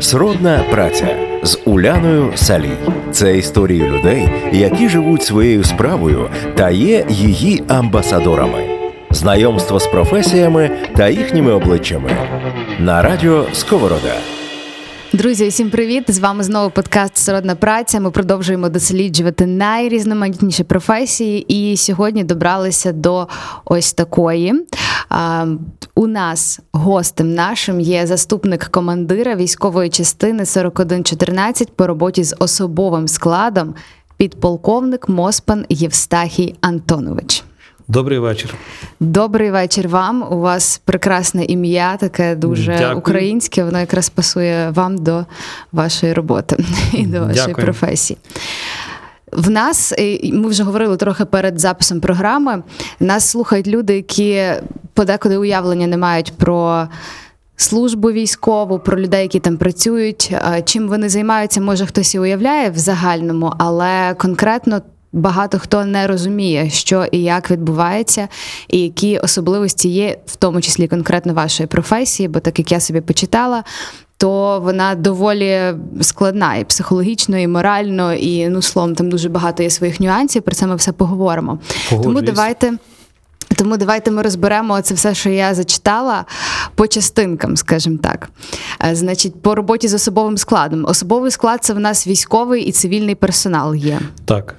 Сродна праця з Уляною Салій. Це історії людей, які живуть своєю справою та є її амбасадорами. Знайомство з професіями та їхніми обличчями на радіо Сковорода. Друзі, усім привіт! З вами знову подкаст Сродна праця. Ми продовжуємо досліджувати найрізноманітніші професії, і сьогодні добралися до ось такої. У нас гостем нашим є заступник командира військової частини 4114 по роботі з особовим складом, підполковник Моспан Євстахій Антонович. Добрий вечір. Добрий вечір вам. У вас прекрасне ім'я, таке дуже Дякую. українське. Воно якраз пасує вам до вашої роботи і до вашої Дякую. професії. В нас ми вже говорили трохи перед записом програми. Нас слухають люди, які подекуди уявлення не мають про. Службу військову, про людей, які там працюють. Чим вони займаються, може хтось і уявляє в загальному, але конкретно багато хто не розуміє, що і як відбувається, і які особливості є, в тому числі конкретно вашої професії, бо так як я собі почитала. То вона доволі складна і психологічно, і морально, і ну словом, там дуже багато є своїх нюансів. Про це ми все поговоримо. Тому давайте. Тому давайте ми розберемо це все, що я зачитала по частинкам, скажімо так. Е, значить, по роботі з особовим складом. Особовий склад це в нас військовий і цивільний персонал є. Так.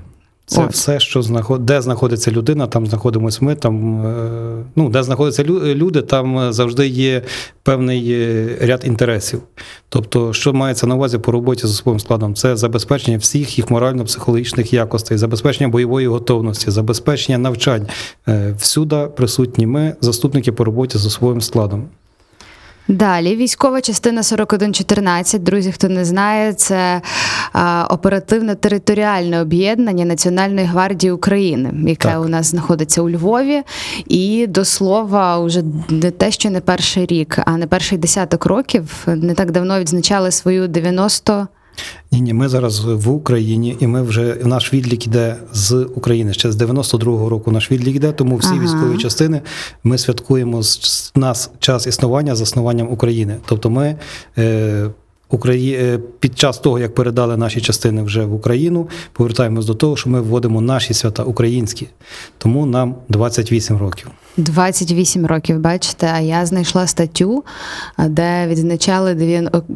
Це Ось. все, що знаход... де знаходиться людина, там знаходимося ми. Там е, ну де знаходяться люди, там завжди є певний е, ряд інтересів. Тобто, що мається на увазі по роботі з особовим складом, це забезпечення всіх їх морально-психологічних якостей, забезпечення бойової готовності, забезпечення навчань. Е, всюди присутні ми, заступники по роботі з особовим складом. Далі військова частина 4114, Друзі, хто не знає, це оперативно територіальне об'єднання Національної гвардії України, яке так. у нас знаходиться у Львові. І до слова, вже не те, що не перший рік, а не перший десяток років. Не так давно відзначали свою 90 ні, ні, ми зараз в Україні, і ми вже наш відлік йде з України. Ще з 92-го року наш відлік йде, тому всі ага. військові частини ми святкуємо з нас час існування заснуванням України. Тобто ми. Е, Е, під час того, як передали наші частини вже в Україну, повертаємось до того, що ми вводимо наші свята українські, тому нам 28 років. 28 років, бачите, а я знайшла статтю, де відзначали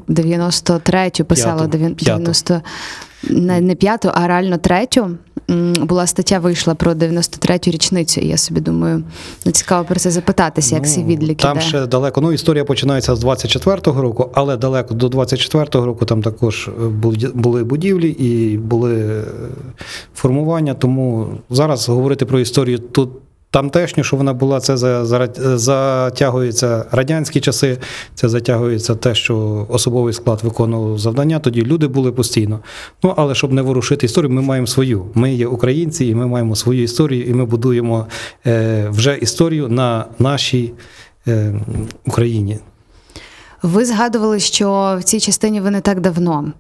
93-ю, писало 90, не п'яту, а реально третю була стаття, вийшла про 93-ю річницю. і Я собі думаю, ну цікаво про це запитатися, як ну, ці відліки. Там де? ще далеко. Ну, історія починається з 24-го року, але далеко до 24-го року там також е, були будівлі і були е, формування. Тому зараз говорити про історію тут. Тамтешню, що вона була, це за, за, затягується радянські часи, це затягується те, що особовий склад виконував завдання. Тоді люди були постійно. Ну але щоб не ворушити історію, ми маємо свою. Ми є українці, і ми маємо свою історію, і ми будуємо е, вже історію на нашій е, Україні. Ви згадували, що в цій частині ви не так давно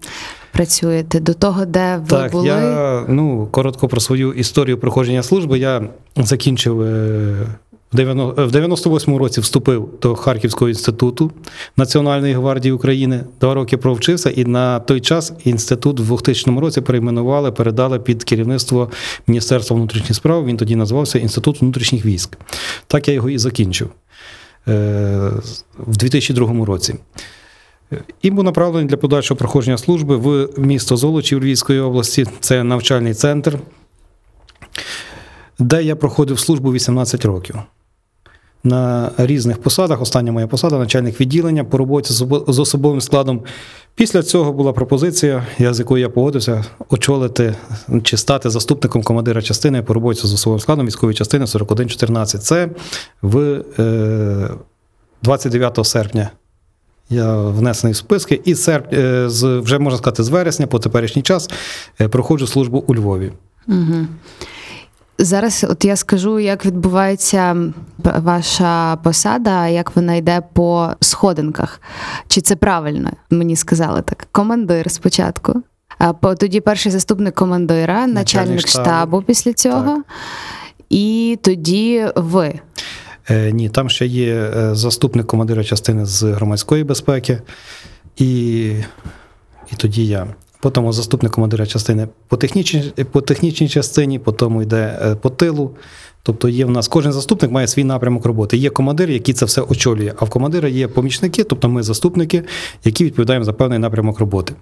працюєте до того, де ви так, були? Я ну коротко про свою історію проходження служби. Я закінчив. Е, в 98-му році вступив до Харківського інституту Національної гвардії України. Два роки провчився, і на той час інститут в 2000 році перейменували, передали під керівництво Міністерства внутрішніх справ. Він тоді називався Інститут внутрішніх військ. Так я його і закінчив е, в 2002 році і був направлений для подальшого проходження служби в місто Золочів Львівської області. Це навчальний центр, де я проходив службу 18 років. На різних посадах. Остання моя посада, начальник відділення по роботі з особовим складом. Після цього була пропозиція, з якою я погодився, очолити чи стати заступником командира частини по роботі з особовим складом військової частини 4114. Це в 29 е, серпня я внесений в списки, і серп... Е, з вже можна сказати, з вересня по теперішній час е, проходжу службу у Львові. Угу. Зараз, от я скажу, як відбувається ваша посада, як вона йде по сходинках. Чи це правильно? Мені сказали так. Командир спочатку, а тоді перший заступник командира, начальник, начальник штабу. штабу після цього, так. і тоді ви. Е, ні, там ще є е, заступник командира частини з громадської безпеки, і, і тоді я. Потім заступник командира частини по технічній, по технічній частині, потім йде е, по тилу. Тобто є в нас кожен заступник має свій напрямок роботи. Є командир, який це все очолює, а в командира є помічники, тобто ми заступники, які відповідаємо за певний напрямок роботи.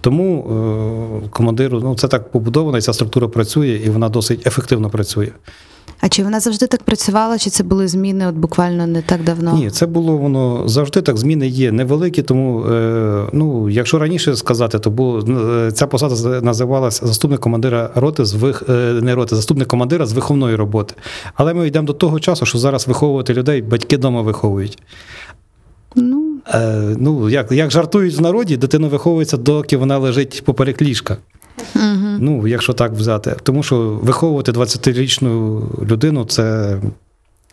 Тому е, командиру ну, це так побудовано, і ця структура працює, і вона досить ефективно працює. А чи вона завжди так працювала, чи це були зміни от буквально не так давно? Ні, це було воно завжди так. Зміни є невеликі, тому е, ну, якщо раніше сказати, то було е, ця посада називалася заступник командира роти з вих, е, не роти, заступник командира з виховної роботи. Але ми йдемо до того часу, що зараз виховувати людей батьки вдома виховують. Ну, Е, ну як, як жартують в народі, дитина виховується, доки вона лежить поперек ліжка. Ну, якщо так взяти. Тому що виховувати 20-річну людину це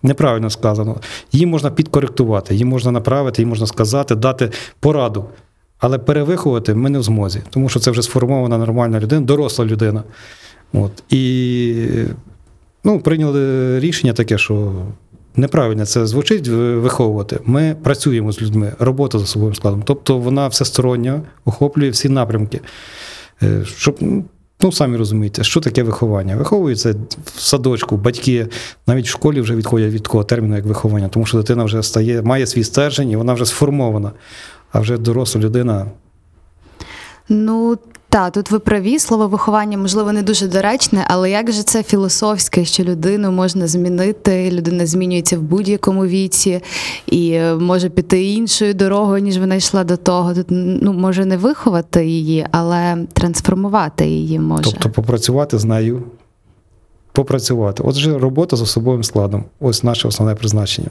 неправильно сказано. Її можна підкоректувати, її можна направити, їй можна сказати, дати пораду. Але перевиховувати ми не в змозі, тому що це вже сформована нормальна людина, доросла людина. От. І ну, прийняли рішення таке, що неправильно це звучить виховувати. Ми працюємо з людьми, робота за особовим складом. Тобто вона всесторонньо охоплює всі напрямки. Е, Щоб Ну, самі розумієте, що таке виховання? Виховується в садочку, батьки навіть в школі вже відходять від такого терміну, як виховання, тому що дитина вже стає, має свій стержень і вона вже сформована. А вже доросла людина. Ну, так, тут ви праві, слово виховання, можливо, не дуже доречне, але як же це філософське, що людину можна змінити, людина змінюється в будь-якому віці і е, може піти іншою дорогою, ніж вона йшла до того. Тут ну, може не виховати її, але трансформувати її може. Тобто попрацювати з нею, попрацювати. Отже, робота з особовим складом ось наше основне призначення.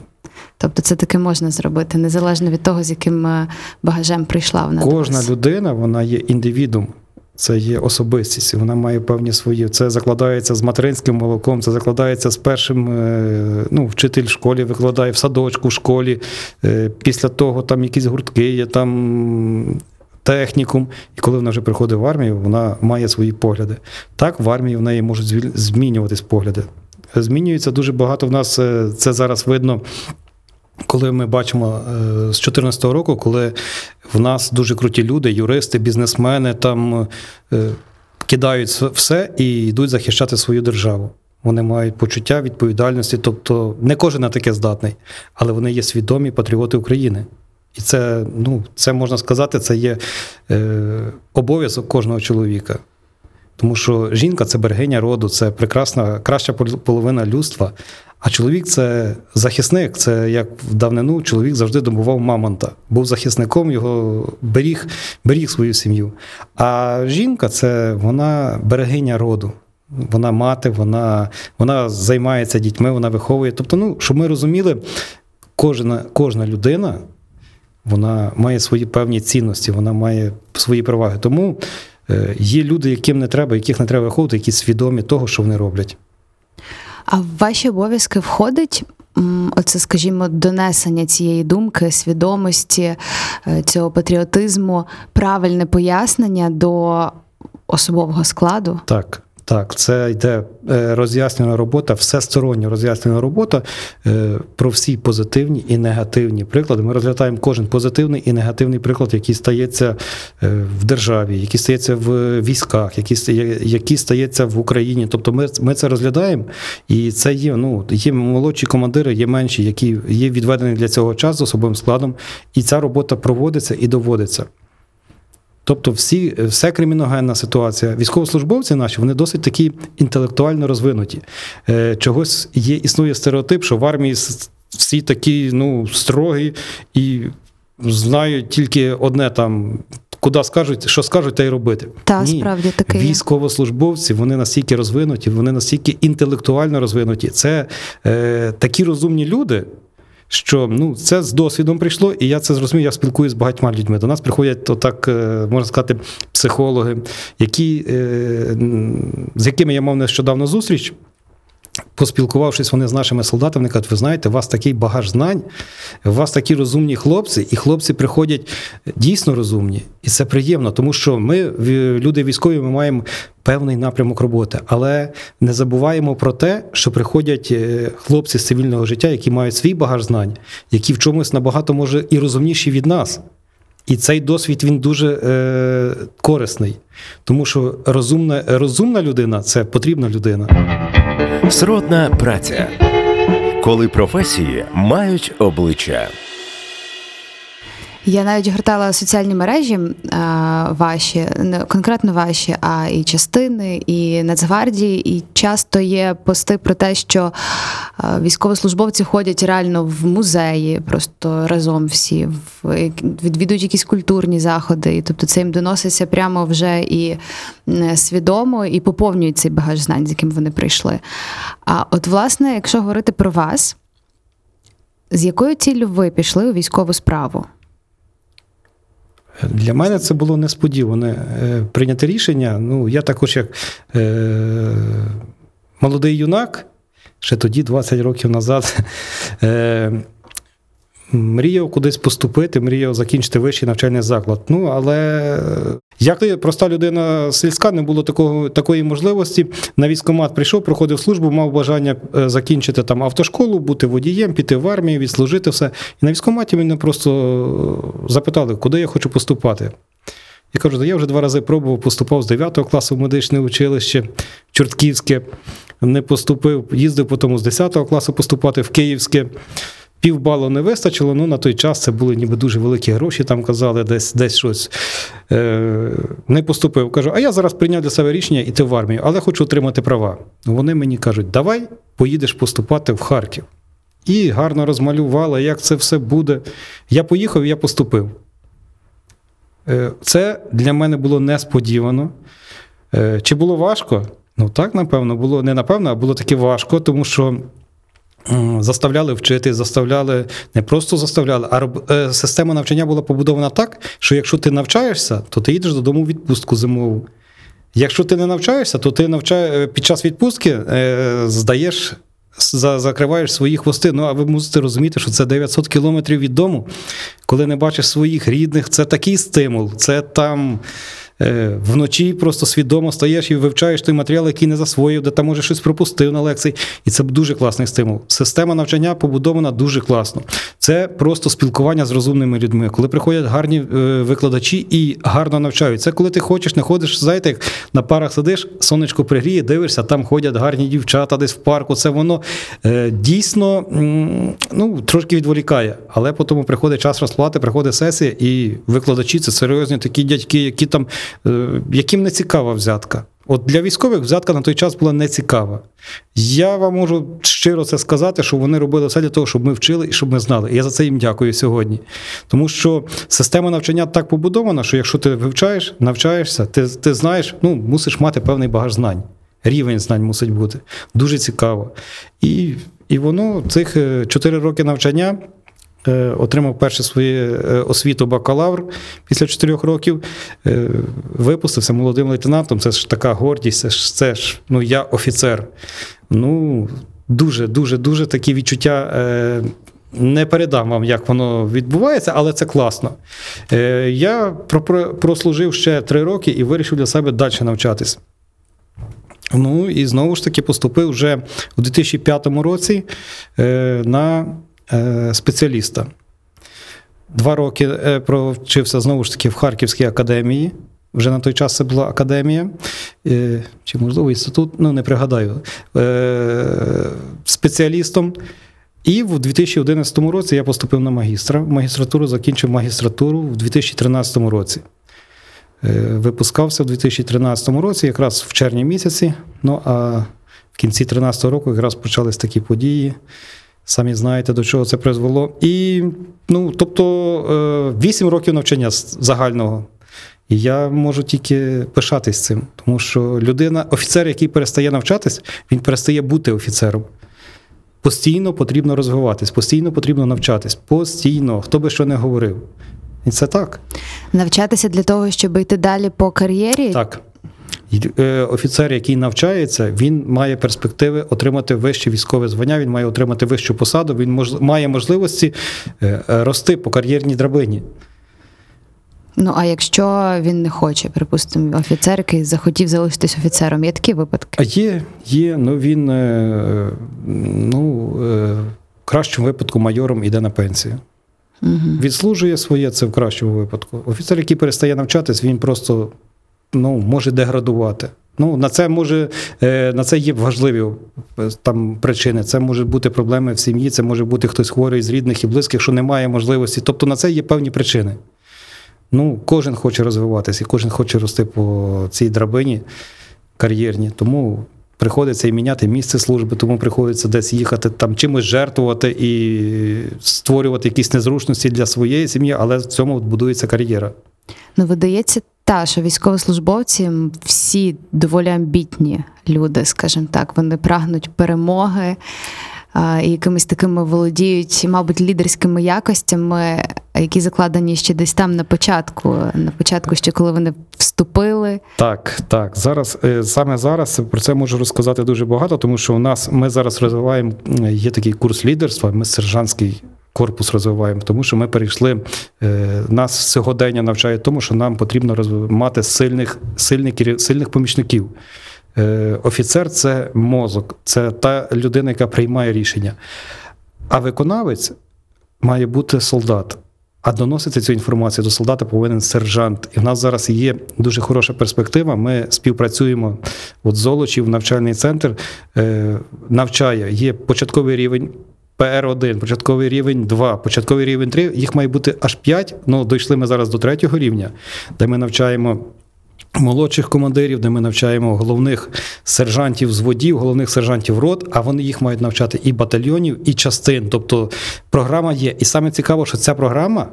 Тобто це таки можна зробити, незалежно від того, з яким е, багажем прийшла вона. Кожна людина, вона є індивідум. Це є особистість, вона має певні свої. Це закладається з материнським молоком, це закладається з першим. е, Ну, вчитель в школі викладає в садочку, в школі. е, Після того там якісь гуртки, є там технікум. І коли вона вже приходить в армію, вона має свої погляди. Так, в армії в неї можуть змінюватись погляди. Змінюється дуже багато в нас. е, Це зараз видно. Коли ми бачимо е, з 2014 року, коли в нас дуже круті люди, юристи, бізнесмени там е, кидають все і йдуть захищати свою державу. Вони мають почуття відповідальності, тобто не кожен на таке здатний, але вони є свідомі патріоти України. І це, ну, це можна сказати, це є е, обов'язок кожного чоловіка. Тому що жінка це берегиня роду, це прекрасна, краща половина людства. А чоловік це захисник. Це як в давнину чоловік завжди добував мамонта, був захисником, його беріг, беріг свою сім'ю. А жінка це вона берегиня роду. Вона мати, вона, вона займається дітьми, вона виховує. Тобто, ну, щоб ми розуміли, кожна, кожна людина вона має свої певні цінності, вона має свої переваги. Тому е, є люди, яким не треба, яких не треба виховувати, які свідомі того, що вони роблять. А в ваші обов'язки входить. Оце, скажімо, донесення цієї думки, свідомості, е, цього патріотизму, правильне пояснення до особового складу. Так, так, це йде е, роз'яснювана робота, всестороння роз'яснювана робота е, про всі позитивні і негативні приклади. Ми розглядаємо кожен позитивний і негативний приклад, який стається е, в державі, який стається в військах, який який стається в Україні. Тобто ми, ми це розглядаємо, і це є. Ну є молодші командири, є менші, які є відведені для цього час з особовим складом, і ця робота проводиться і доводиться. Тобто, всі, все криміногенна ситуація, військовослужбовці наші, вони досить такі інтелектуально розвинуті. Е, чогось є, існує стереотип, що в армії всі такі ну, строгі і знають тільки одне там. Куди скажуть, що скажуть, те й робити. Та, справді таке. Військовослужбовці вони настільки розвинуті, вони настільки інтелектуально розвинуті. Це е, такі розумні люди, що ну, це з досвідом прийшло, і я це зрозумів, я спілкуюся з багатьма людьми. До нас приходять, отак, е, можна сказати, психологи, які, е, з якими я мав нещодавно зустріч. Поспілкувавшись вони з нашими солдатами, кажуть, ви знаєте, у вас такий багаж знань, у вас такі розумні хлопці, і хлопці приходять дійсно розумні. І це приємно, тому що ми, люди військові, ми маємо певний напрямок роботи. Але не забуваємо про те, що приходять е, хлопці з цивільного життя, які мають свій багаж знань, які в чомусь набагато може і розумніші від нас. І цей досвід він дуже е, корисний, тому що розумна, розумна людина це потрібна людина. Сродна праця. Коли професії мають обличчя. Я навіть гортала соціальні мережі а, ваші, не конкретно ваші, а і частини, і Нацгвардії. І часто є пости про те, що військовослужбовці ходять реально в музеї, просто разом всі, відвідують якісь культурні заходи. І тобто це їм доноситься прямо вже і свідомо, і поповнюють цей багаж знань, з яким вони прийшли. А от, власне, якщо говорити про вас, з якою ціллю ви пішли у військову справу? Для мене це було несподіване е, прийняте рішення. Ну, я також, як е, молодий юнак, ще тоді, 20 років назад, е, мріяв кудись поступити, мріяв закінчити вищий навчальний заклад. Ну, але як ти, проста людина сільська, не було такого, такої можливості. На військкомат прийшов, проходив службу, мав бажання е, закінчити там автошколу, бути водієм, піти в армію, відслужити все. І на військкоматі мене просто запитали, куди я хочу поступати. Я кажу, я вже два рази пробував, поступав з 9 класу в медичне училище Чортківське, не поступив, їздив потім з 10 класу поступати в Київське. Півбалу не вистачило, ну на той час це були ніби дуже великі гроші, там казали, десь десь щось. Е, не поступив. Кажу, а я зараз прийняв для себе рішення йти в армію, але хочу отримати права. Вони мені кажуть, давай поїдеш поступати в Харків. І гарно розмалювали, як це все буде. Я поїхав, я поступив. Е, Це для мене було несподівано. Е, Чи було важко? Ну так, напевно, було не напевно, а було таки важко, тому що заставляли вчити, заставляли, не просто заставляли, а роб- е, система навчання була побудована так, що якщо ти навчаєшся, то ти їдеш додому в відпустку зимову. Якщо ти не навчаєшся, то ти навчає, під час відпустки здаєш, за, закриваєш свої хвости. Ну а ви мусите розуміти, що це 900 кілометрів від дому. Коли не бачиш своїх рідних, це такий стимул. Це там вночі просто свідомо стаєш і вивчаєш той матеріал, який не засвоїв, де там може щось пропустив на лекції. І це дуже класний стимул. Система навчання побудована дуже класно. Це просто спілкування з розумними людьми. Коли приходять гарні е, викладачі і гарно навчають. Це коли ти хочеш, не ходиш, знаєте, як на парах сидиш, сонечко пригріє, дивишся, там ходять гарні дівчата десь в парку. Це воно е, дійсно ну, трошки відволікає. Але потім приходить час розплати, приходить сесія, і викладачі це серйозні такі дядьки, які там, е, яким не цікава взятка. От для військових взятка на той час була не цікава. Я вам можу щиро це сказати, що вони робили все для того, щоб ми вчили і щоб ми знали. І я за це їм дякую сьогодні. Тому що система навчання так побудована, що якщо ти вивчаєш, навчаєшся, ти, ти знаєш, ну, мусиш мати певний багаж знань. Рівень знань мусить бути. Дуже цікаво. І, і воно цих е, 4 роки навчання. Е, Отримав перше своє е, освіту бакалавр після 4 років. е, Випустився молодим лейтенантом. Це ж така гордість. Це ж це ж ну я офіцер. Ну дуже, дуже, дуже такі відчуття. Не передам вам, як воно відбувається, але це класно. Я про- про- прослужив ще три роки і вирішив для себе далі навчатись. Ну і знову ж таки поступив вже у 2005 році на спеціаліста. Два роки е, провчився знову ж таки в Харківській академії. Вже на той час це була академія, е, чи можливо інститут, ну не пригадаю, е, спеціалістом. І в 2011 році я поступив на магістра. Магістратуру закінчив магістратуру в 2013 році. Е, Випускався в 2013 році, якраз в червні місяці. Ну а в кінці 2013 року якраз почались такі події. Самі знаєте, до чого це призвело. І, ну, тобто, 8 років навчання загального. І я можу тільки пишатись цим, тому що людина, офіцер, який перестає навчатись, він перестає бути офіцером. Постійно потрібно розвиватись, постійно потрібно навчатись, постійно, хто би що не говорив. І це так. Навчатися для того, щоб йти далі по кар'єрі? Так. Е, Офіцер, який навчається, він має перспективи отримати вище військове звання, він має отримати вищу посаду, він мож, має можливості е, рости по кар'єрній драбині. Ну, а якщо він не хоче, припустимо, офіцер, який захотів залишитись офіцером, є такі випадки? А є, є. Ну він е, ну, в кращому випадку майором іде на пенсію. Угу. Відслужує своє, це в кращому випадку. Офіцер, який перестає навчатись, він просто ну, може деградувати. Ну, на це може е, на це є важливі е, там причини. Це може бути проблеми в сім'ї, це може бути хтось хворий з рідних і близьких, що немає можливості. Тобто на це є певні причини. Ну, кожен хоче розвиватися, і кожен хоче рости по цій драбині кар'єрні. Тому приходиться і міняти місце служби, тому приходиться десь їхати, там чимось жертвувати і створювати якісь незручності для своєї сім'ї, але в цьому будується кар'єра. Ну, видається, та що військовослужбовці всі доволі амбітні люди, скажімо так, вони прагнуть перемоги і якимись такими володіють, мабуть, лідерськими якостями, які закладені ще десь там на початку, на початку, ще коли вони вступили. Так, так. Зараз е, саме зараз про це можу розказати дуже багато, тому що у нас ми зараз розвиваємо є такий курс лідерства. Ми сержантський. Корпус розвиваємо, тому що ми перейшли. Е, нас сьогодення навчає тому, що нам потрібно мати сильних, сильних, сильних помічників. Е, офіцер це мозок, це та людина, яка приймає рішення. А виконавець має бути солдат. А доносити цю інформацію до солдата повинен сержант. І в нас зараз є дуже хороша перспектива. Ми співпрацюємо от Золочів, навчальний центр е, навчає. Є початковий рівень ПР1, початковий рівень 2, початковий рівень 3. Їх має бути аж 5. Ну, дійшли ми зараз до третього рівня, де ми навчаємо молодших командирів, де ми навчаємо головних сержантів з водів, головних сержантів рот, а вони їх мають навчати і батальйонів, і частин. Тобто програма є. І саме цікаво, що ця програма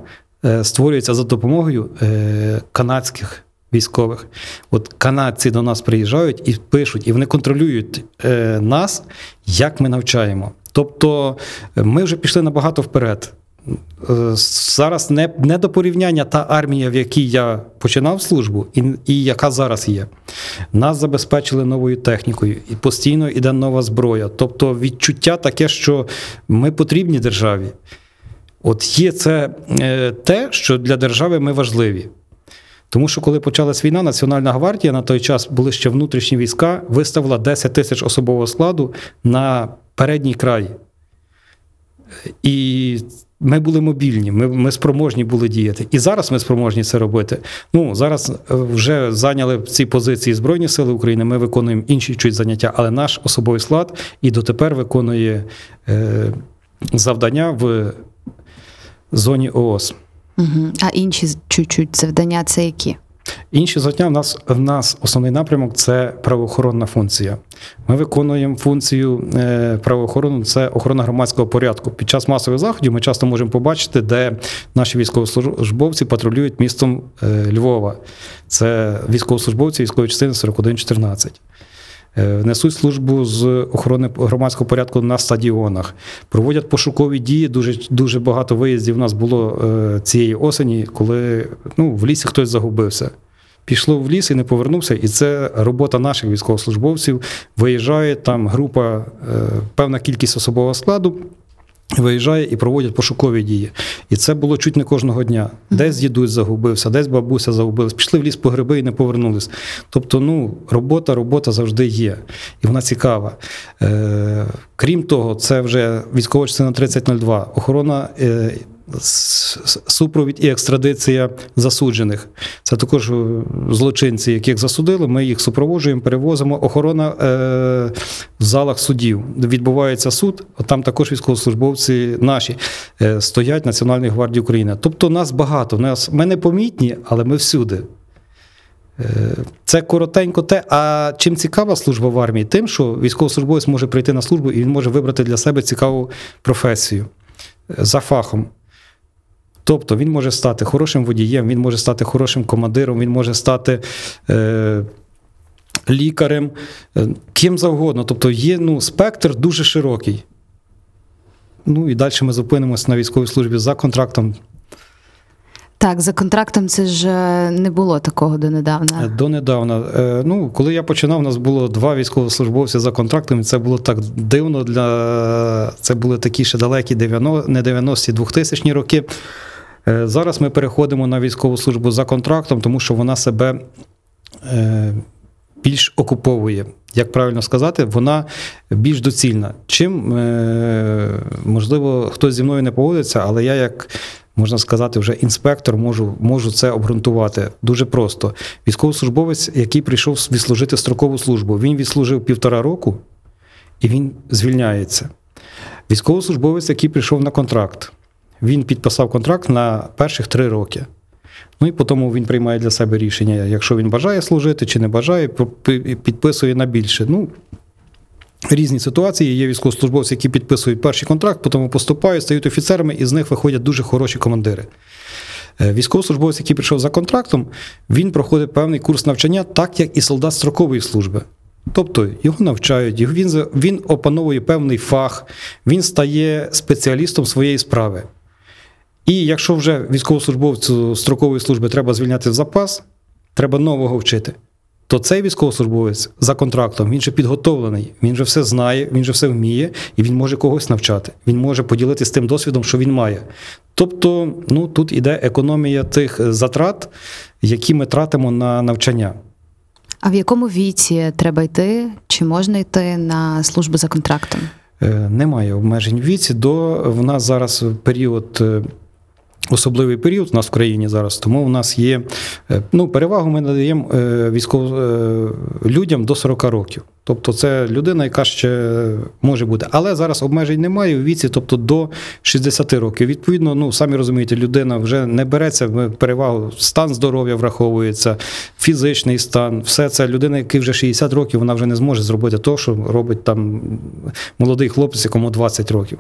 е, створюється за допомогою е, канадських. Військових, от канадці до нас приїжджають і пишуть, і вони контролюють е, нас, як ми навчаємо. Тобто ми вже пішли набагато вперед. Е, зараз не не до порівняння та армія, в якій я починав службу, і і яка зараз є. Нас забезпечили новою технікою, і постійно йде нова зброя. Тобто відчуття таке, що ми потрібні державі. От є це е, те, що для держави ми важливі. Тому що, коли почалась війна, Національна гвардія на той час були ще внутрішні війська, виставила 10 тисяч особового складу на передній край. І ми були мобільні, ми ми спроможні були діяти. І зараз ми спроможні це робити. Ну зараз е, вже зайняли ці позиції Збройні Сили України. Ми виконуємо інші чуть заняття, але наш особовий склад і дотепер виконує е, завдання в зоні ООС. Угу. А інші чуть-чуть завдання це які? Інші завдання в нас в нас основний напрямок це правоохоронна функція. Ми виконуємо функцію правоохорону, це охорона громадського порядку. Під час масових заходів ми часто можемо побачити, де наші військовослужбовці патрулюють містом е, Львова. Це військовослужбовці військової частини 4114. Е, несуть службу з охорони громадського порядку на стадіонах, проводять пошукові дії. Дуже дуже багато виїздів у нас було цієї осені, коли ну, в лісі хтось загубився. Пішло в ліс і не повернувся, і це робота наших військовослужбовців. Виїжджає там група, е, певна кількість особового складу. Виїжджає і проводять пошукові дії. І це було чуть не кожного дня. Десь дідусь загубився, десь бабуся загубилась, пішли в ліс по гриби і не повернулись. Тобто, ну, робота, робота завжди є, і вона цікава. Е, Крім того, це вже військова частина 3002, охорона е, супровід і екстрадиція засуджених. Це також е, злочинці, яких засудили. Ми їх супроводжуємо, перевозимо. Охорона е, в залах судів. Відбувається суд, там також військовослужбовці наші е, стоять Національної гвардії України. Тобто нас багато. Нас, Ми не помітні, але ми всюди. Е, це коротенько те. А чим цікава служба в армії? Тим, що військовослужбовець може прийти на службу і він може вибрати для себе цікаву професію е, за фахом. Тобто він може стати хорошим водієм, він може стати хорошим командиром, він може стати е, лікарем, е, ким завгодно. Тобто є ну, спектр дуже широкий. Ну і далі ми зупинимося на військовій службі за контрактом. Так, за контрактом це ж е, не було такого донедавна. Донедавна. Е, Ну, коли я починав, у нас було два військовослужбовці за контрактом, і це було так дивно для це були такі ще далекі 90, не 90-ті, 2000-ні роки. Е, Зараз ми переходимо на військову службу за контрактом, тому що вона себе е, більш окуповує. Як правильно сказати, вона більш доцільна. Чим, е, можливо, хтось зі мною не погодиться, але я як. Можна сказати, вже інспектор можу можу це обґрунтувати дуже просто. Військовослужбовець, який прийшов відслужити строкову службу, він відслужив півтора року і він звільняється. Військовослужбовець, який прийшов на контракт, він підписав контракт на перших три роки. Ну і потім він приймає для себе рішення, якщо він бажає служити чи не бажає, підписує на більше. Ну, Різні ситуації. Є військовослужбовці, які підписують перший контракт, потім поступають, стають офіцерами, і з них виходять дуже хороші командири. Е, Військовослужбовець, який прийшов за контрактом, він проходить певний курс навчання, так як і солдат строкової служби. Тобто його навчають, він, він опановує певний фах, він стає спеціалістом своєї справи. І якщо вже військовослужбовцю строкової служби треба звільняти в запас, треба нового вчити, то цей військовослужбовець за контрактом він же підготовлений, він же все знає, він же все вміє, і він може когось навчати. Він може поділитися тим досвідом, що він має. Тобто, ну тут іде економія тих затрат, які ми тратимо на навчання. А в якому віці треба йти? Чи можна йти на службу за контрактом? Е, немає обмежень в віці. До в нас зараз період е, Особливий період у нас в країні зараз, тому у нас є е, ну, перевагу ми надаємо е, військово е, людям до 40 років. Тобто це людина, яка ще може бути. Але зараз обмежень немає у віці, тобто до 60 років. Відповідно, ну самі розумієте, людина вже не береться перевагу, стан здоров'я враховується, фізичний стан, все це людина, який вже 60 років, вона вже не зможе зробити те, що робить там молодий хлопець, якому 20 років.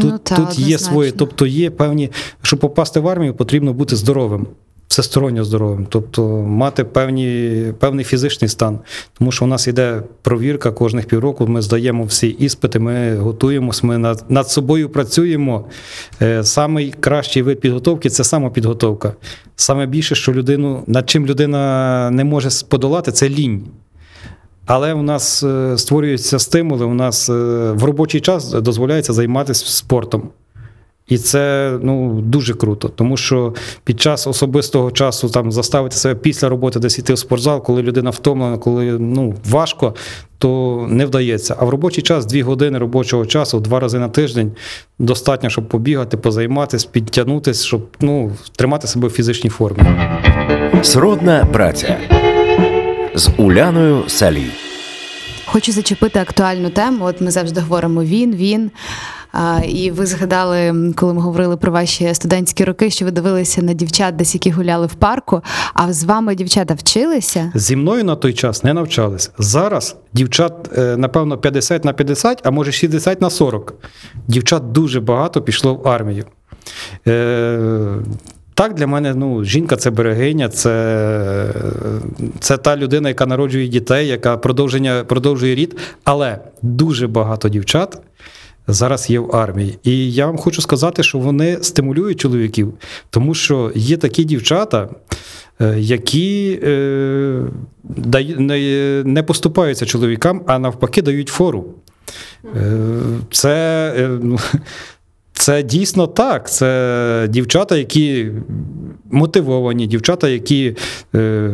Тут ну, та, тут є свої, тобто є певні, щоб попасти в армію, потрібно бути здоровим, всесторонньо здоровим, тобто мати певні, певний фізичний стан. Тому що у нас йде провірка кожних півроку. Ми здаємо всі іспити, ми готуємося, ми над, над собою працюємо. Е, Самий кращий вид підготовки це самопідготовка. Саме більше, що людину, над чим людина не може подолати, це лінь. Але у нас е, створюються стимули, у нас е, в робочий час дозволяється займатися спортом. І це ну, дуже круто, тому що під час особистого часу там заставити себе після роботи десь йти в спортзал, коли людина втомлена, коли ну, важко, то не вдається. А в робочий час дві години робочого часу, два рази на тиждень достатньо, щоб побігати, позайматися, підтягнутися, щоб ну, тримати себе в фізичній формі. Сродна праця з Уляною Салій. Хочу зачепити актуальну тему. От ми завжди говоримо він, він. А, І ви згадали, коли ми говорили про ваші студентські роки, що ви дивилися на дівчат, десь які гуляли в парку. А з вами дівчата вчилися? Зі мною на той час не навчались. Зараз дівчат, е, напевно, 50 на 50, а може 60 на 40. Дівчат дуже багато пішло в армію. Е, так, для мене ну, жінка це берегиня, це це та людина, яка народжує дітей, яка продовження, продовжує рід. Але дуже багато дівчат зараз є в армії. І я вам хочу сказати, що вони стимулюють чоловіків, тому що є такі дівчата, е, які е, не поступаються чоловікам, а навпаки, дають фору. Е, це. Це дійсно так. Це дівчата, які мотивовані, дівчата, які е,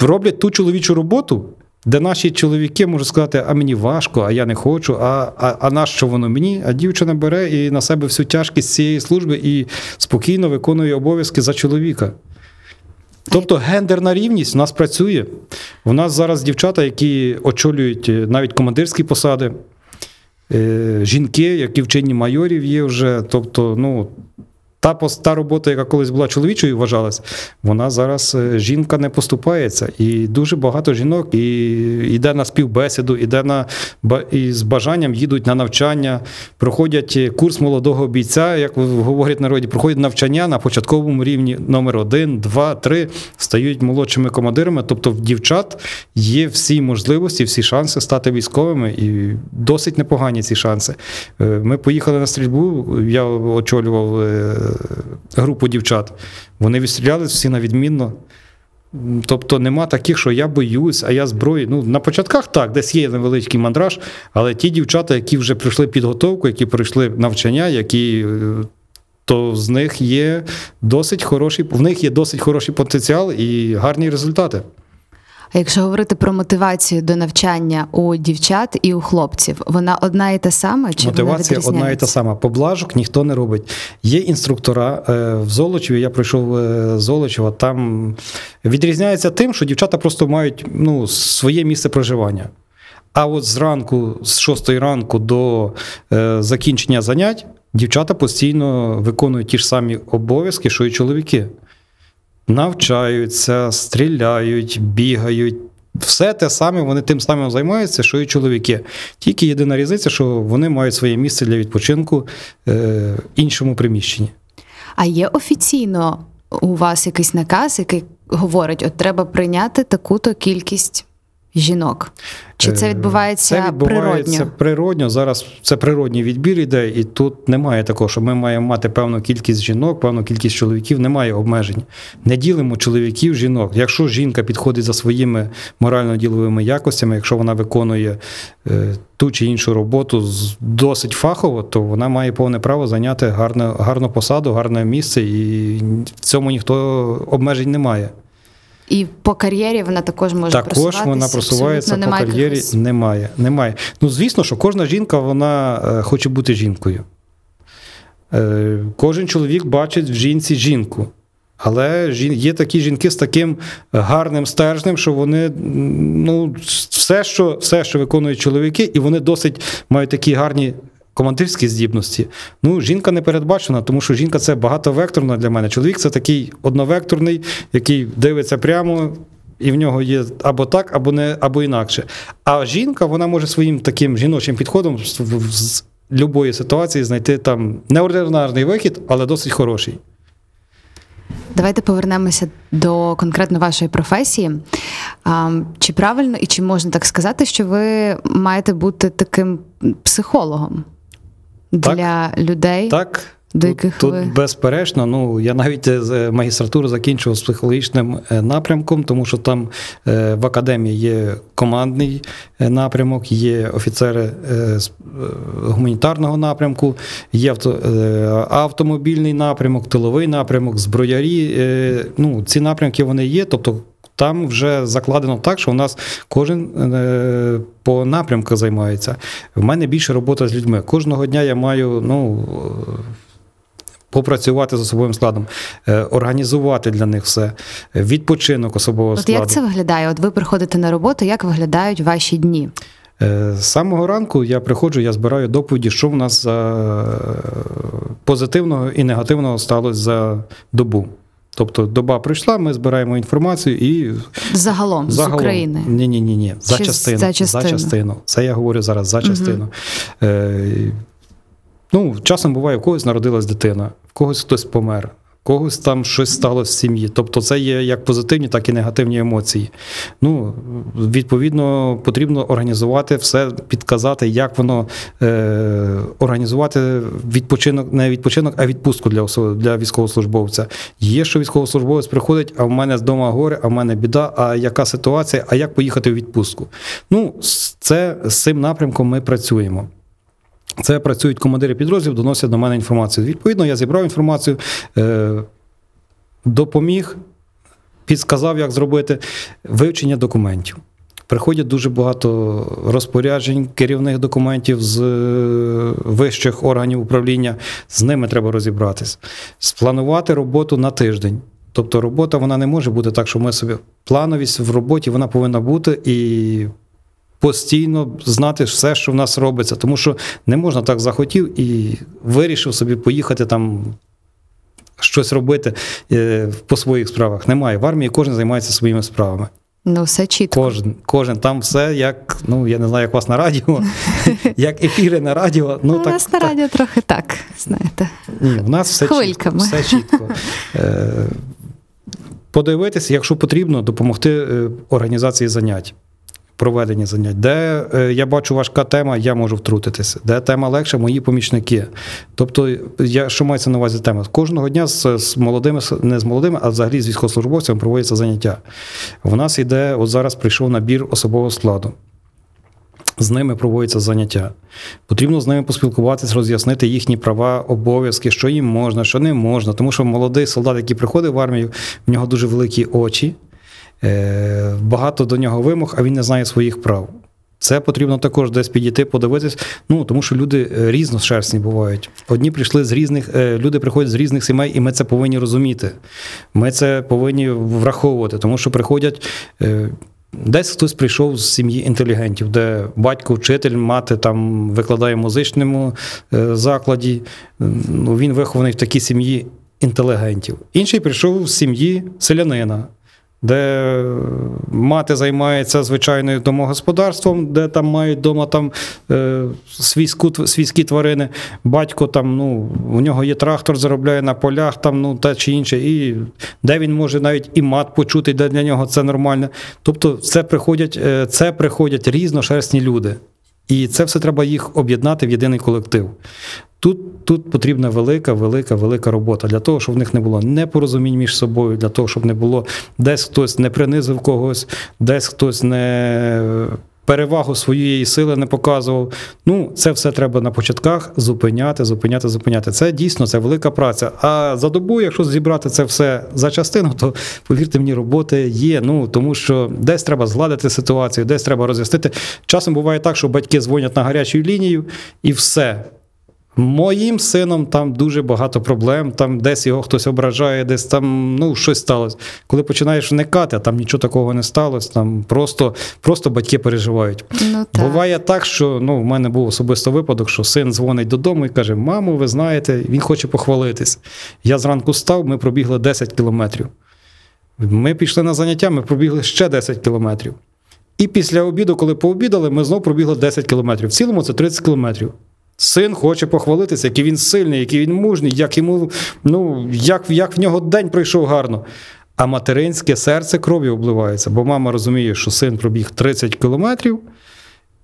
роблять ту чоловічу роботу, де наші чоловіки можуть сказати, а мені важко, а я не хочу, а а, а на воно мені? А дівчина бере і на себе всю тяжкість цієї служби і спокійно виконує обов'язки за чоловіка. Тобто гендерна рівність у нас працює. У нас зараз дівчата, які очолюють е, навіть командирські посади. Е, жінки, які в чині майорів є вже. Тобто, ну, та та робота, яка колись була чоловічою, вважалась, вона зараз е, жінка не поступається. І дуже багато жінок і йде на співбесіду, іде на і з бажанням їдуть на навчання, проходять курс молодого бійця, як говорять народі, проходять навчання на початковому рівні номер один, два, три, стають молодшими командирами. Тобто в дівчат є всі можливості, всі шанси стати військовими, і досить непогані ці шанси. Е, ми поїхали на стрільбу, я очолював. Групу дівчат. Вони відстріляли всі на відмінно. Тобто нема таких, що я боюсь, а я зброю. Ну, на початках так, десь є невеличкий мандраж, але ті дівчата, які вже пройшли підготовку, які пройшли навчання, які. е, То з них є досить хороший, в них є досить хороший потенціал і гарні результати. А якщо говорити про мотивацію до навчання у дівчат і у хлопців, вона одна і та сама? Чи Мотивація вона одна і та сама. Поблажок ніхто не робить. Є інструктора е, в Золочеві, я прийшов е, Золочева, там відрізняється тим, що дівчата просто мають ну, своє місце проживання. А от зранку, з 6 ранку до е, закінчення занять, дівчата постійно виконують ті ж самі обов'язки, що й чоловіки. Навчаються, стріляють, бігають. Все те саме, вони тим самим займаються, що і чоловіки. Тільки єдина різниця, що вони мають своє місце для відпочинку е, в іншому приміщенні. А є офіційно у вас якийсь наказ, який говорить, от треба прийняти таку-то кількість жінок? Чи це Е, відбувається, це відбувається природньо? природньо. Зараз це природній відбір іде, і тут немає такого, що ми маємо мати певну кількість жінок, певну кількість чоловіків, немає обмежень. Не ділимо чоловіків, жінок. Якщо жінка підходить за своїми морально-діловими якостями, якщо вона виконує е, ту чи іншу роботу з- досить фахово, то вона має повне право зайняти гарну, гарну посаду, гарне місце, і в цьому ніхто обмежень немає. І по кар'єрі вона також може Також просуватися? вона просувається по кар'єрі. якихось- Немає. Немає. Ну, звісно, що кожна жінка вона е, хоче бути жінкою. Е, Кожен чоловік бачить в жінці жінку. Але є такі жінки з таким гарним стержнем, що вони ну, все, що, все, що виконують чоловіки, і вони досить мають такі гарні командирські здібності. Ну, жінка не передбачена, тому що жінка це багатовекторна для мене. Чоловік це такий одновекторний, який дивиться прямо. І в нього є або так, або не, або інакше. А жінка, вона може своїм таким жіночим підходом з, любої ситуації знайти там неординарний вихід, але досить хороший. Давайте повернемося до конкретно вашої професії. Чи правильно і чи можна так сказати, що ви маєте бути таким психологом Так. для людей? Так, До тут, яких тут ви- безперечно. Ну я навіть з магістратуру закінчував з психологічним е, напрямком, тому що там е, в академії є командний е, напрямок, є офіцери е, з е, гуманітарного напрямку, є авто, е, автомобільний напрямок, тиловий напрямок, зброярі. Е, Ну, ці напрямки вони є. Тобто там вже закладено так, що у нас кожен е, по напрямках займається. В мене більше робота з людьми. Кожного дня я маю ну, попрацювати з особовим складом, е, організувати для них все, відпочинок особового От складу. як це виглядає? От ви приходите на роботу, як виглядають ваші дні? Е, З самого ранку я приходжу, я збираю доповіді, що в нас за позитивного і негативного сталося за добу. Тобто доба прийшла, ми збираємо інформацію і Загалом, з України. Ні, ні, ні, ні. За частину. за частину? частину. Це я говорю зараз за частину. Е, ну, часом буває, у когось народилась дитина, в когось хтось помер, когось там щось сталося в сім'ї. Тобто це є як позитивні, так і негативні емоції. Ну, відповідно, потрібно організувати все, підказати, як воно е, організувати відпочинок, не відпочинок, а відпустку для, осо- для військовослужбовця. Є, що військовослужбовець приходить, а в мене з дома горе, а в мене біда, а яка ситуація, а як поїхати в відпустку? Ну, це з цим напрямком ми працюємо. Це працюють командири підрозділів, доносять до мене інформацію. Відповідно, я зібрав інформацію, е, допоміг, підсказав, як зробити вивчення документів. Приходять дуже багато розпоряджень, керівних документів з е, вищих органів управління. З ними треба розібратись. Спланувати роботу на тиждень. Тобто робота вона не може бути так, що ми собі плановість в роботі вона повинна бути і постійно знати все, що в нас робиться. Тому що не можна так захотів і вирішив собі поїхати там. Щось робити е, по своїх справах немає. В армії кожен займається своїми справами. Ну, все чітко. Кожен, кожен там все як, ну я не знаю, як вас на радіо, як ефіри на радіо. Ну, Ну, у так, нас на так. радіо трохи так, знаєте. Ні, в нас все чітко. Все чітко. Е, Подивитися, якщо потрібно, допомогти е, організації занять. Проведення занять. Де е, я бачу важка тема, я можу втрутитися. Де тема легша, мої помічники. Тобто, я що мається на увазі тема? Кожного дня з, з молодими, не з молодими, а взагалі з військовослужбовцями проводяться заняття. У нас іде, от зараз прийшов набір особового складу. З ними проводяться заняття. Потрібно з ними поспілкуватися, роз'яснити їхні права, обов'язки, що їм можна, що не можна. Тому що молодий солдат, який приходить в армію, в нього дуже великі очі, багато до нього вимог, а він не знає своїх прав. Це потрібно також десь підійти, подивитись. Ну тому що люди е, різношерстні бувають. Одні прийшли з різних, е, люди приходять з різних сімей, і ми це повинні розуміти. Ми це повинні враховувати, тому що приходять. е, Десь хтось прийшов з сім'ї інтелігентів, де батько, вчитель, мати там викладає в музичному е, закладі. Ну, Він вихований в такій сім'ї інтелігентів. Інший прийшов з сім'ї селянина, де мати займається звичайним домогосподарством, де там мають вдома там е, свійські тварини. Батько там, ну, у нього є трактор, заробляє на полях, там, ну, те чи інше, і де він може навіть і мат почути, де для нього це нормально. Тобто, це приходять, е, це приходять різношерстні люди. І це все треба їх об'єднати в єдиний колектив. Тут тут потрібна велика, велика, велика робота для того, щоб в них не було непорозумінь між собою, для того, щоб не було десь хтось не принизив когось, десь хтось не перевагу своєї сили не показував. Ну, це все треба на початках зупиняти, зупиняти, зупиняти. Це дійсно це велика праця. А за добу, якщо зібрати це все за частину, то повірте мені, роботи є. Ну тому що десь треба згладити ситуацію, десь треба роз'яснити. Часом буває так, що батьки дзвонять на гарячу лінію і все. Моїм сином там дуже багато проблем, там десь його хтось ображає, десь там ну, щось сталося. Коли починаєш вникати, а там нічого такого не сталося, там просто просто батьки переживають. Ну, так. Буває так, що ну, в мене був особисто випадок, що син дзвонить додому і каже: Мамо, ви знаєте, він хоче похвалитись. Я зранку став, ми пробігли 10 кілометрів. Ми пішли на заняття, ми пробігли ще 10 кілометрів. І після обіду, коли пообідали, ми знову пробігли 10 кілометрів. В цілому це 30 кілометрів. Син хоче похвалитися, який він сильний, який він мужній, як йому, ну, як, як в нього день пройшов гарно. А материнське серце кров'ю обливається, бо мама розуміє, що син пробіг 30 кілометрів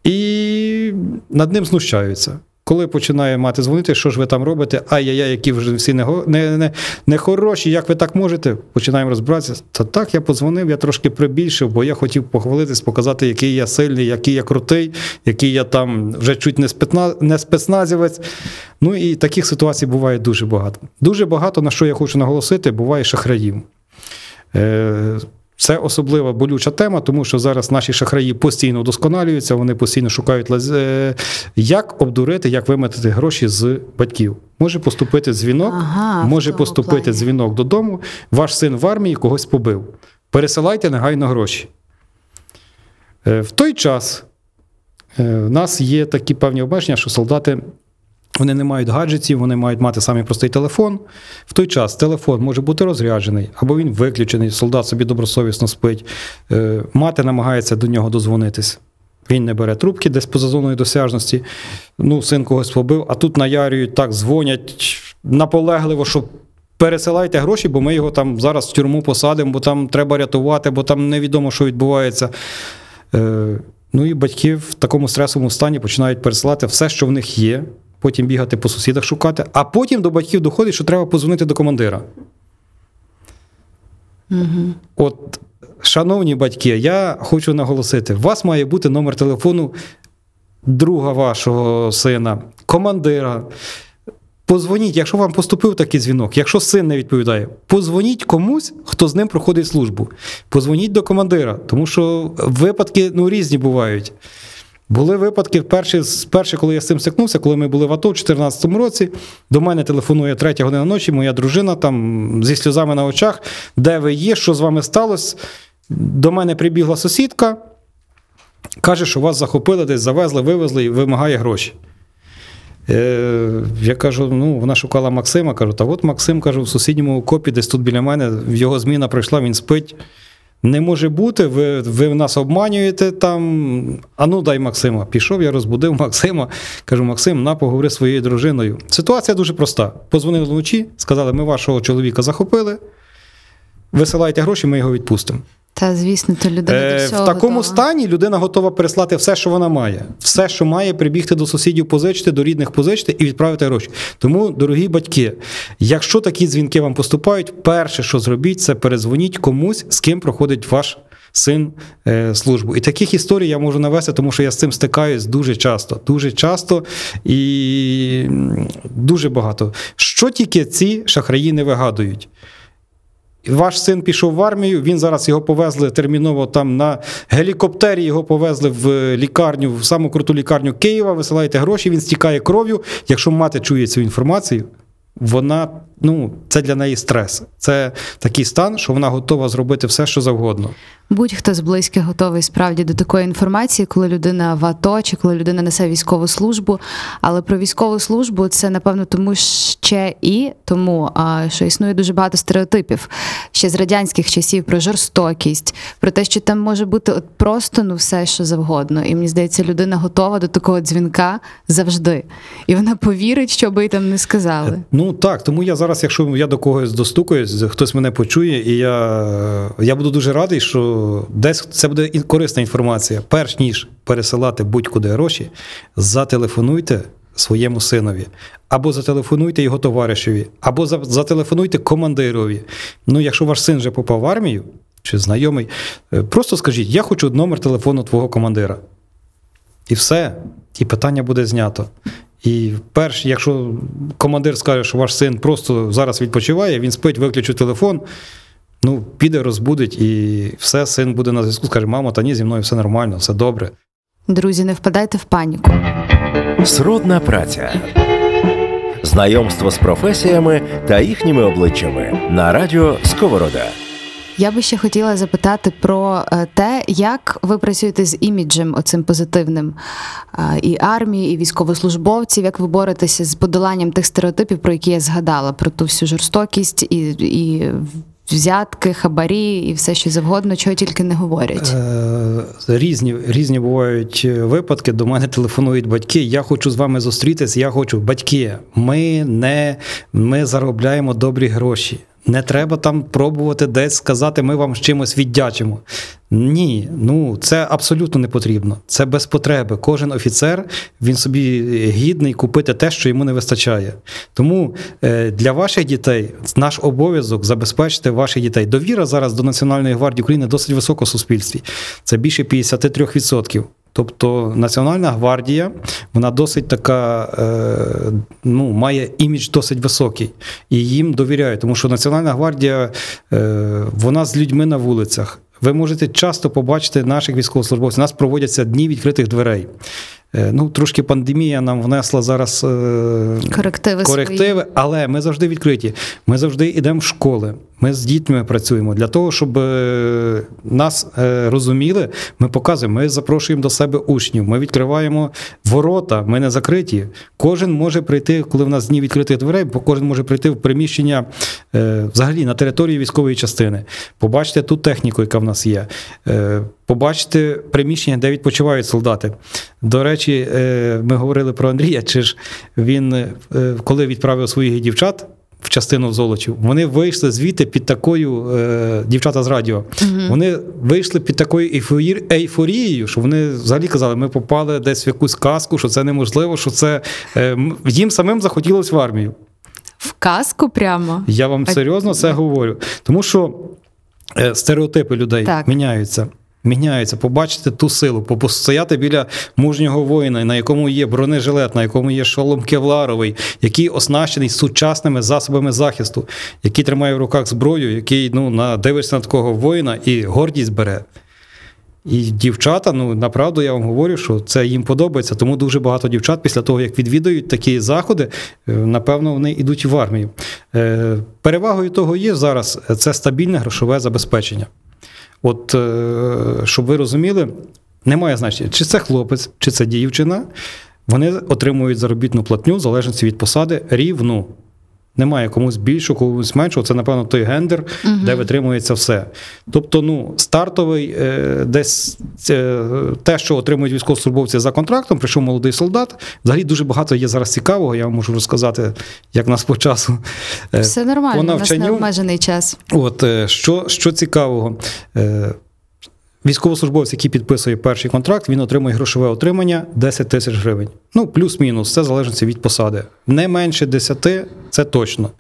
і над ним знущаються. Коли починає мати дзвонити, що ж ви там робите? Ай-яй-яй, які вже всі не, не, не, не хороші, як ви так можете? Починаємо розбиратися. Та так, я подзвонив, я трошки прибільшив, бо я хотів похвалитись, показати, який я сильний, який я крутий, який я там вже чуть не, спецна, не спецназівець. Ну і таких ситуацій буває дуже багато. Дуже багато, на що я хочу наголосити, буває шахраїв. Е, це особлива болюча тема, тому що зараз наші шахраї постійно вдосконалюються, вони постійно шукають е, як обдурити, як виметити гроші з батьків. Може поступити дзвінок, ага, може поступити плані. дзвінок додому. Ваш син в армії когось побив. Пересилайте негайно гроші. Е, в той час в нас є такі певні обмеження, що солдати. Вони не мають гаджетів, вони мають мати самий простий телефон. В той час телефон може бути розряджений, або він виключений, солдат собі добросовісно спить. Е, мати намагається до нього дозвонитись. Він не бере трубки десь поза зоною досяжності. Ну, син когось побив, а тут наярюють, так дзвонять наполегливо, що пересилайте гроші, бо ми його там зараз в тюрму посадимо, бо там треба рятувати, бо там невідомо, що відбувається. Е, ну і батьки в такому стресовому стані починають пересилати все, що в них є потім бігати по сусідах шукати, а потім до батьків доходить, що треба позвонити до командира. Угу. От, шановні батьки, я хочу наголосити: у вас має бути номер телефону друга вашого сина, командира. Позвоніть, якщо вам поступив такий дзвінок, якщо син не відповідає, позвоніть комусь, хто з ним проходить службу. Позвоніть до командира, тому що випадки ну, різні бувають. Були випадки, перші, перші, коли я з цим стикнувся, коли ми були в АТО в 2014 році, до мене телефонує третя година ночі, моя дружина там зі сльозами на очах, де ви є, що з вами сталося. До мене прибігла сусідка, каже, що вас захопили, десь завезли, вивезли і вимагає гроші. Е, Я кажу, ну, вона шукала Максима, кажу, та от Максим кажу, в сусідньому окопі, десь тут біля мене, його зміна прийшла, він спить. Не може бути, ви ви нас обманюєте там. А ну дай Максима. Пішов, я розбудив Максима. Кажу, Максим, на поговори з своєю дружиною. Ситуація дуже проста. Позвонили вночі, сказали, ми вашого чоловіка захопили. Висилайте гроші, ми його відпустимо. Та, звісно, то людина до Е, всього в такому готова. стані людина готова переслати все, що вона має. Все, що має, прибігти до сусідів, позичити, до рідних позичити і відправити гроші. Тому, дорогі батьки, якщо такі дзвінки вам поступають, перше, що зробіть, це перезвоніть комусь, з ким проходить ваш. Син е, службу. І таких історій я можу навести, тому що я з цим стикаюсь дуже часто. Дуже часто і дуже багато. Що тільки ці шахраї не вигадують? Ваш син пішов в армію, він зараз його повезли терміново там на гелікоптері, його повезли в лікарню, в саму круту лікарню Києва, висилаєте гроші, він стікає кров'ю. Якщо мати чує цю інформацію, вона ну, це для неї стрес. Це такий стан, що вона готова зробити все, що завгодно. Будь-хто з близьких готовий справді до такої інформації, коли людина в АТО чи коли людина несе військову службу. Але про військову службу це напевно тому ще і тому, що існує дуже багато стереотипів ще з радянських часів про жорстокість, про те, що там може бути от просто ну все, що завгодно. І мені здається, людина готова до такого дзвінка завжди. І вона повірить, що би їй там не сказали. Ну так, тому я зараз, якщо я до когось достукаюсь, хтось мене почує, і я, я буду дуже радий, що десь це буде корисна інформація. Перш ніж пересилати будь-куди гроші, зателефонуйте своєму синові, або зателефонуйте його товаришеві, або зателефонуйте командирові. Ну, якщо ваш син вже попав в армію чи знайомий, е, просто скажіть: я хочу номер телефону твого командира. І все, і питання буде знято. І перш, якщо командир скаже, що ваш син просто зараз відпочиває, він спить, виключить телефон, ну, піде, розбудить, і все, син буде на зв'язку, скаже, мамо, та ні, зі мною все нормально, все добре. Друзі, не впадайте в паніку. Сродна праця. Знайомство з професіями та їхніми обличчями на радіо Сковорода. Я би ще хотіла запитати про е, те, як ви працюєте з іміджем оцим позитивним е, і армії, і військовослужбовців, як ви боретеся з подоланням тих стереотипів, про які я згадала, про ту всю жорстокість і, і взятки, хабарі, і все що завгодно, чого тільки не говорять. Е, Різні, різні бувають випадки. До мене телефонують батьки. Я хочу з вами зустрітися. Я хочу, батьки, ми не ми заробляємо добрі гроші. Не треба там пробувати десь сказати, ми вам з чимось віддячимо. Ні, ну це абсолютно не потрібно. Це без потреби. Кожен офіцер він собі гідний купити те, що йому не вистачає. Тому е, для ваших дітей наш обов'язок забезпечити ваших дітей. Довіра зараз до Національної гвардії України досить висока в суспільстві. Це більше 53%. Тобто Національна гвардія, вона досить така, е, ну, має імідж досить високий. І їм довіряють, тому що Національна гвардія, е, вона з людьми на вулицях. Ви можете часто побачити наших військовослужбовців. У нас проводяться дні відкритих дверей. Е, Ну, трошки пандемія нам внесла зараз Корективи корективи, але ми завжди відкриті. Ми завжди йдемо в школи. Ми з дітьми працюємо для того, щоб е, нас е, розуміли. Ми показуємо, ми запрошуємо до себе учнів. Ми відкриваємо ворота. Ми не закриті. Кожен може прийти, коли в нас дні відкритих дверей, бо кожен може прийти в приміщення е, взагалі на території військової частини. Побачити ту техніку, яка в нас є. Побачити приміщення, де відпочивають солдати. До речі, ми говорили про Андрія. Чи ж він, коли відправив своїх дівчат в частину Золочів, вони вийшли звідти під такою е, дівчата з радіо. Вони вийшли під такою ейфорі- ейфорією, що вони взагалі казали, ми попали десь в якусь казку, що це неможливо, що це е, їм самим захотілося в армію. В казку прямо. Я вам серйозно це говорю. Тому що е, стереотипи людей Так. міняються. Міняються, побачити ту силу, постояти біля мужнього воїна, на якому є бронежилет, на якому є шолом кевларовий, який оснащений сучасними засобами захисту, який тримає в руках зброю, який ну, на, дивишся на такого воїна і гордість бере. І дівчата, ну направду я вам говорю, що це їм подобається. Тому дуже багато дівчат після того, як відвідують такі заходи, е, напевно, вони йдуть в армію. Е, Перевагою того є зараз е, це стабільне грошове забезпечення. От, е, щоб ви розуміли, немає значення, чи це хлопець, чи це дівчина, вони отримують заробітну платню в залежності від посади рівну. Немає комусь більшого, комусь меншого. Це, напевно, той гендер, угу. де витримується все. Тобто, ну, стартовий е, десь е, те, що отримують військовослужбовці за контрактом, прийшов молодий солдат. Взагалі дуже багато є зараз цікавого. Я вам можу розказати, як нас по часу. Е, все нормально, у нас не обмежений час. От що, що цікавого. Військовослужбовець, який підписує перший контракт, він отримує грошове отримання 10 тисяч гривень. Ну, плюс-мінус, це залежить від посади. Не менше 10 це точно.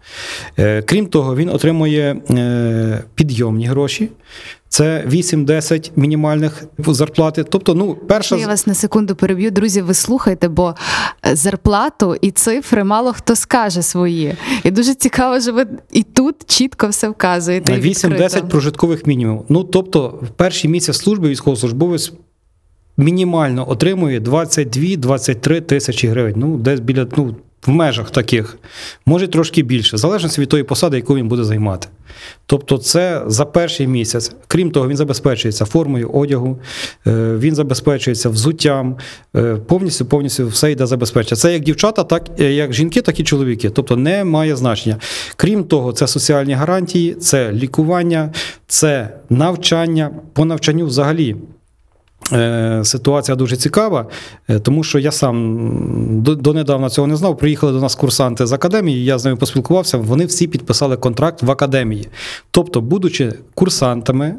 Е, крім того, він отримує е, підйомні гроші. Це 8-10 мінімальних зарплати. Тобто, ну, перша я вас на секунду переб'ю. Друзі, ви слухайте, бо е, зарплату і цифри мало хто скаже свої. І дуже цікаво, що ви і тут чітко все вказуєте. 8-10 прожиткових мінімумів. Ну тобто, в перший місяць служби військовослужбовець мінімально отримує 22-23 тисячі гривень. Ну, десь біля ну, в межах таких, може трошки більше, в залежності від тої посади, яку він буде займати. Тобто, це за перший місяць. Крім того, він забезпечується формою одягу, е, він забезпечується взуттям, е, повністю повністю все йде забезпечення. Це як дівчата, так е, як жінки, так і чоловіки. Тобто не має значення. Крім того, це соціальні гарантії, це лікування, це навчання по навчанню взагалі. Е, ситуація дуже цікава, е, тому що я сам донедавна цього не знав. Приїхали до нас курсанти з академії, я з ними поспілкувався. Вони всі підписали контракт в академії. Тобто, будучи курсантами,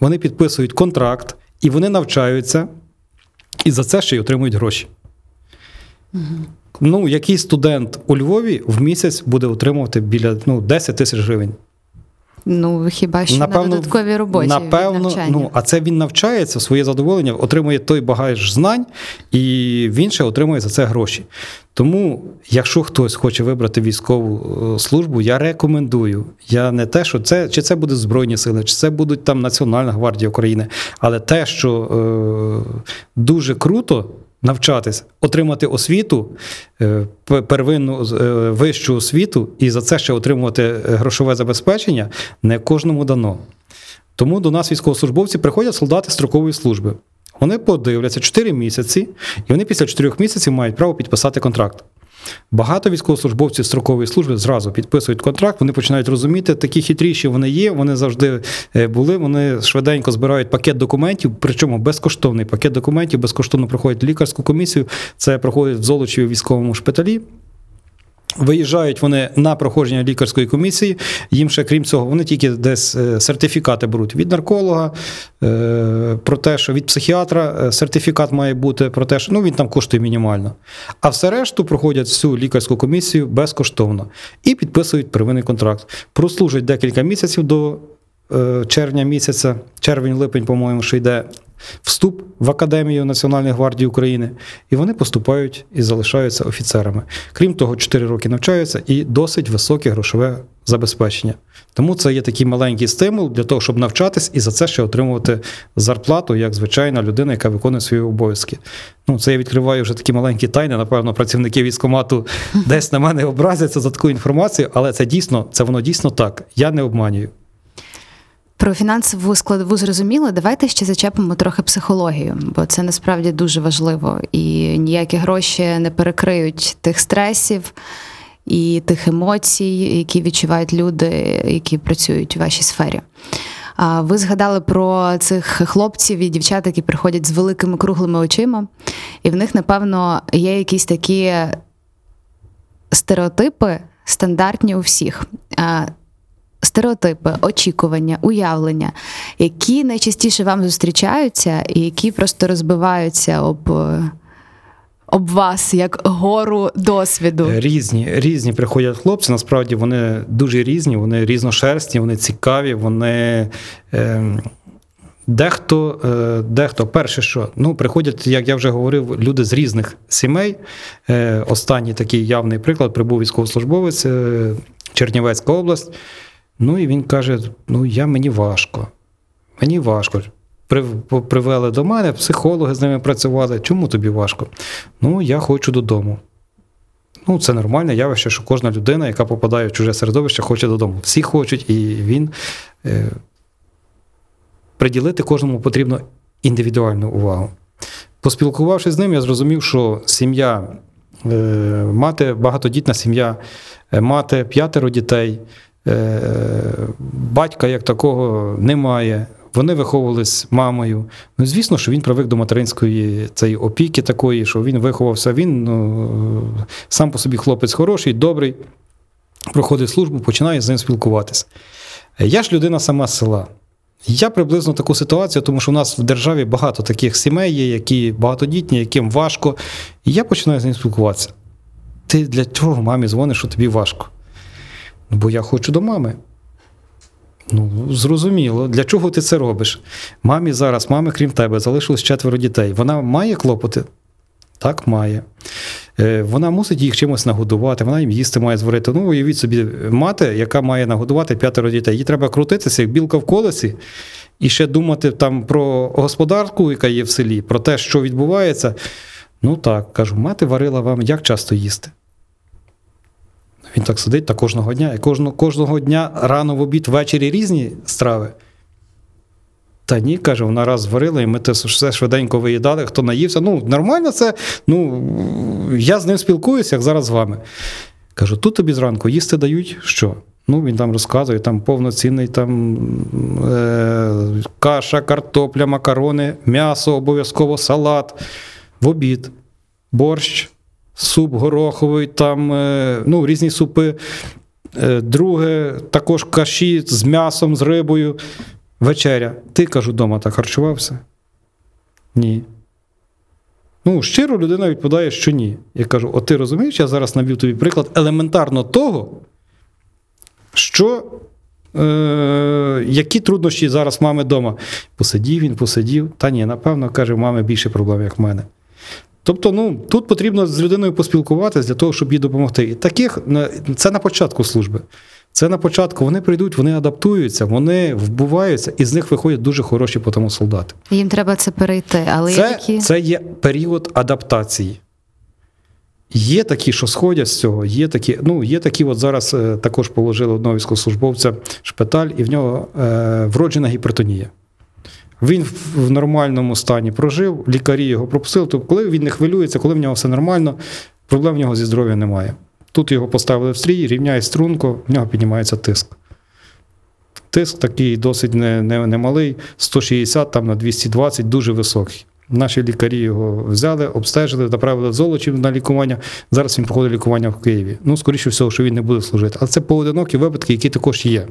вони підписують контракт і вони навчаються, і за це ще й отримують гроші. Угу. Ну, який студент у Львові в місяць буде отримувати біля ну, 10 тисяч гривень. Ну, хіба що напевно, на додатковій роботі. Напевно, ну а це він навчається своє задоволення, отримує той багаж знань, і він ще отримує за це гроші. Тому, якщо хтось хоче вибрати військову е, службу, я рекомендую. Я не те, що це чи це будуть Збройні сили, чи це будуть там Національна гвардія України, але те, що е, дуже круто навчатись, отримати освіту, е, первинну е, вищу освіту, і за це ще отримувати е, грошове забезпечення не кожному дано. Тому до нас військовослужбовці приходять солдати строкової служби. Вони подивляться 4 місяці, і вони після 4 місяців мають право підписати контракт. Багато військовослужбовців строкової служби зразу підписують контракт, вони починають розуміти, такі хитріші вони є, вони завжди е, були, вони швиденько збирають пакет документів, причому безкоштовний пакет документів, безкоштовно проходять лікарську комісію. Це проходить в Золочеві військовому шпиталі. Виїжджають вони на проходження лікарської комісії. Їм ще крім цього, вони тільки десь е, сертифікати беруть від нарколога, е, про те, що від психіатра е, сертифікат має бути про те, що ну він там коштує мінімально. А все решту проходять всю лікарську комісію безкоштовно і підписують первинний контракт. Прослужать декілька місяців до червня місяця, червень-липень, по-моєму, що йде вступ в Академію Національної гвардії України, і вони поступають і залишаються офіцерами. Крім того, 4 роки навчаються і досить високе грошове забезпечення. Тому це є такий маленький стимул для того, щоб навчатись і за це ще отримувати зарплату як звичайна людина, яка виконує свої обов'язки. Ну, це я відкриваю вже такі маленькі тайни. Напевно, працівники військомату десь на мене образяться за таку інформацію, але це дійсно, це воно дійсно так. Я не обманюю. Про фінансову складову зрозуміло. Давайте ще зачепимо трохи психологію, бо це насправді дуже важливо. І ніякі гроші не перекриють тих стресів і тих емоцій, які відчувають люди, які працюють у вашій сфері. Ви згадали про цих хлопців і дівчат, які приходять з великими круглими очима, і в них, напевно, є якісь такі стереотипи стандартні у всіх стереотипи, очікування, уявлення, які найчастіше вам зустрічаються, і які просто розбиваються об. Об вас як гору досвіду різні різні приходять хлопці. Насправді вони дуже різні, вони різношерстні, вони цікаві. Вони е, дехто, е, дехто, перше, що ну приходять, як я вже говорив, люди з різних сімей. Е, Останній такий явний приклад прибув військовослужбовець е, Чернівецька область. Ну і він каже: Ну, я мені важко. Мені важко. Привели до мене, психологи з ними працювали. Чому тобі важко? Ну, я хочу додому. Ну, це нормальне явище, що кожна людина, яка попадає в чуже середовище, хоче додому. Всі хочуть, і він е, приділити кожному потрібно індивідуальну увагу. Поспілкувавшись з ним, я зрозумів, що сім'я Е, мати багатодітна сім'я, е, мати п'ятеро дітей, батька як такого немає. Вони виховувались мамою. Ну, звісно, що він привик до материнської цієї опіки такої, що він виховався. Він ну, сам по собі хлопець хороший, добрий, проходить службу, починає з ним спілкуватися. Я ж людина сама з села. Я приблизно таку ситуацію, тому що у нас в державі багато таких сімей є, які багатодітні, яким важко. І я починаю з ним спілкуватися. Ти для чого мамі дзвониш, що тобі важко? «Ну, Бо я хочу до мами. Ну, зрозуміло, для чого ти це робиш? Мамі зараз, мами, крім тебе, залишилось четверо дітей. Вона має клопоти? Так, має. Е, Вона мусить їх чимось нагодувати, вона їм їсти має зварити. Ну, уявіть собі, мати, яка має нагодувати п'ятеро дітей. Їй треба крутитися, як білка в колесі, і ще думати там про господарку, яка є в селі, про те, що відбувається. Ну так, кажу, мати варила вам як часто їсти. Він так сидить та кожного дня. І кожного, кожного дня рано в обід, ввечері різні страви. Та ні, каже, вона раз зварила, і ми те все швиденько виїдали, хто наївся. Ну, нормально це. Ну, я з ним спілкуюся, як зараз з вами. Кажу, тут тобі зранку їсти дають що? Ну, він там розказує, там повноцінний там е, каша, картопля, макарони, м'ясо, обов'язково салат, в обід, борщ, суп гороховий, там е, ну, різні супи. Е, друге, також каші з м'ясом, з рибою. Вечеря. Ти кажу, вдома так харчувався? Ні. Ну, щиро людина відповідає, що ні. Я кажу: от ти розумієш, я зараз навів тобі приклад елементарно того, що е, які труднощі зараз мами вдома. Посидів він, посидів. Та ні, напевно, каже, мами більше проблем, як в мене. Тобто, ну, тут потрібно з людиною поспілкуватися для того, щоб їй допомогти. І таких це на початку служби. Це на початку вони прийдуть, вони адаптуються, вони вбуваються, і з них виходять дуже хороші потім солдати. Їм треба це перейти. Але це, є це є період адаптації. Є такі, що сходять з цього, є такі, ну, є такі, от зараз е, також положили одного військовослужбовця шпиталь, і в нього е, вроджена гіпертонія. Він в нормальному стані прожив, лікарі його пропустили. Тобто, коли він не хвилюється, коли в нього все нормально, проблем в нього зі здоров'ям немає. Тут його поставили в стрій, рівняє струнку, в нього піднімається тиск. Тиск такий досить немалий, не, не 160 там, на 220, дуже високий. Наші лікарі його взяли, обстежили, направили Золочів на лікування. Зараз він проходить лікування в Києві. Ну, скоріше всього, що він не буде служити. Але це поодинокі випадки, які також є.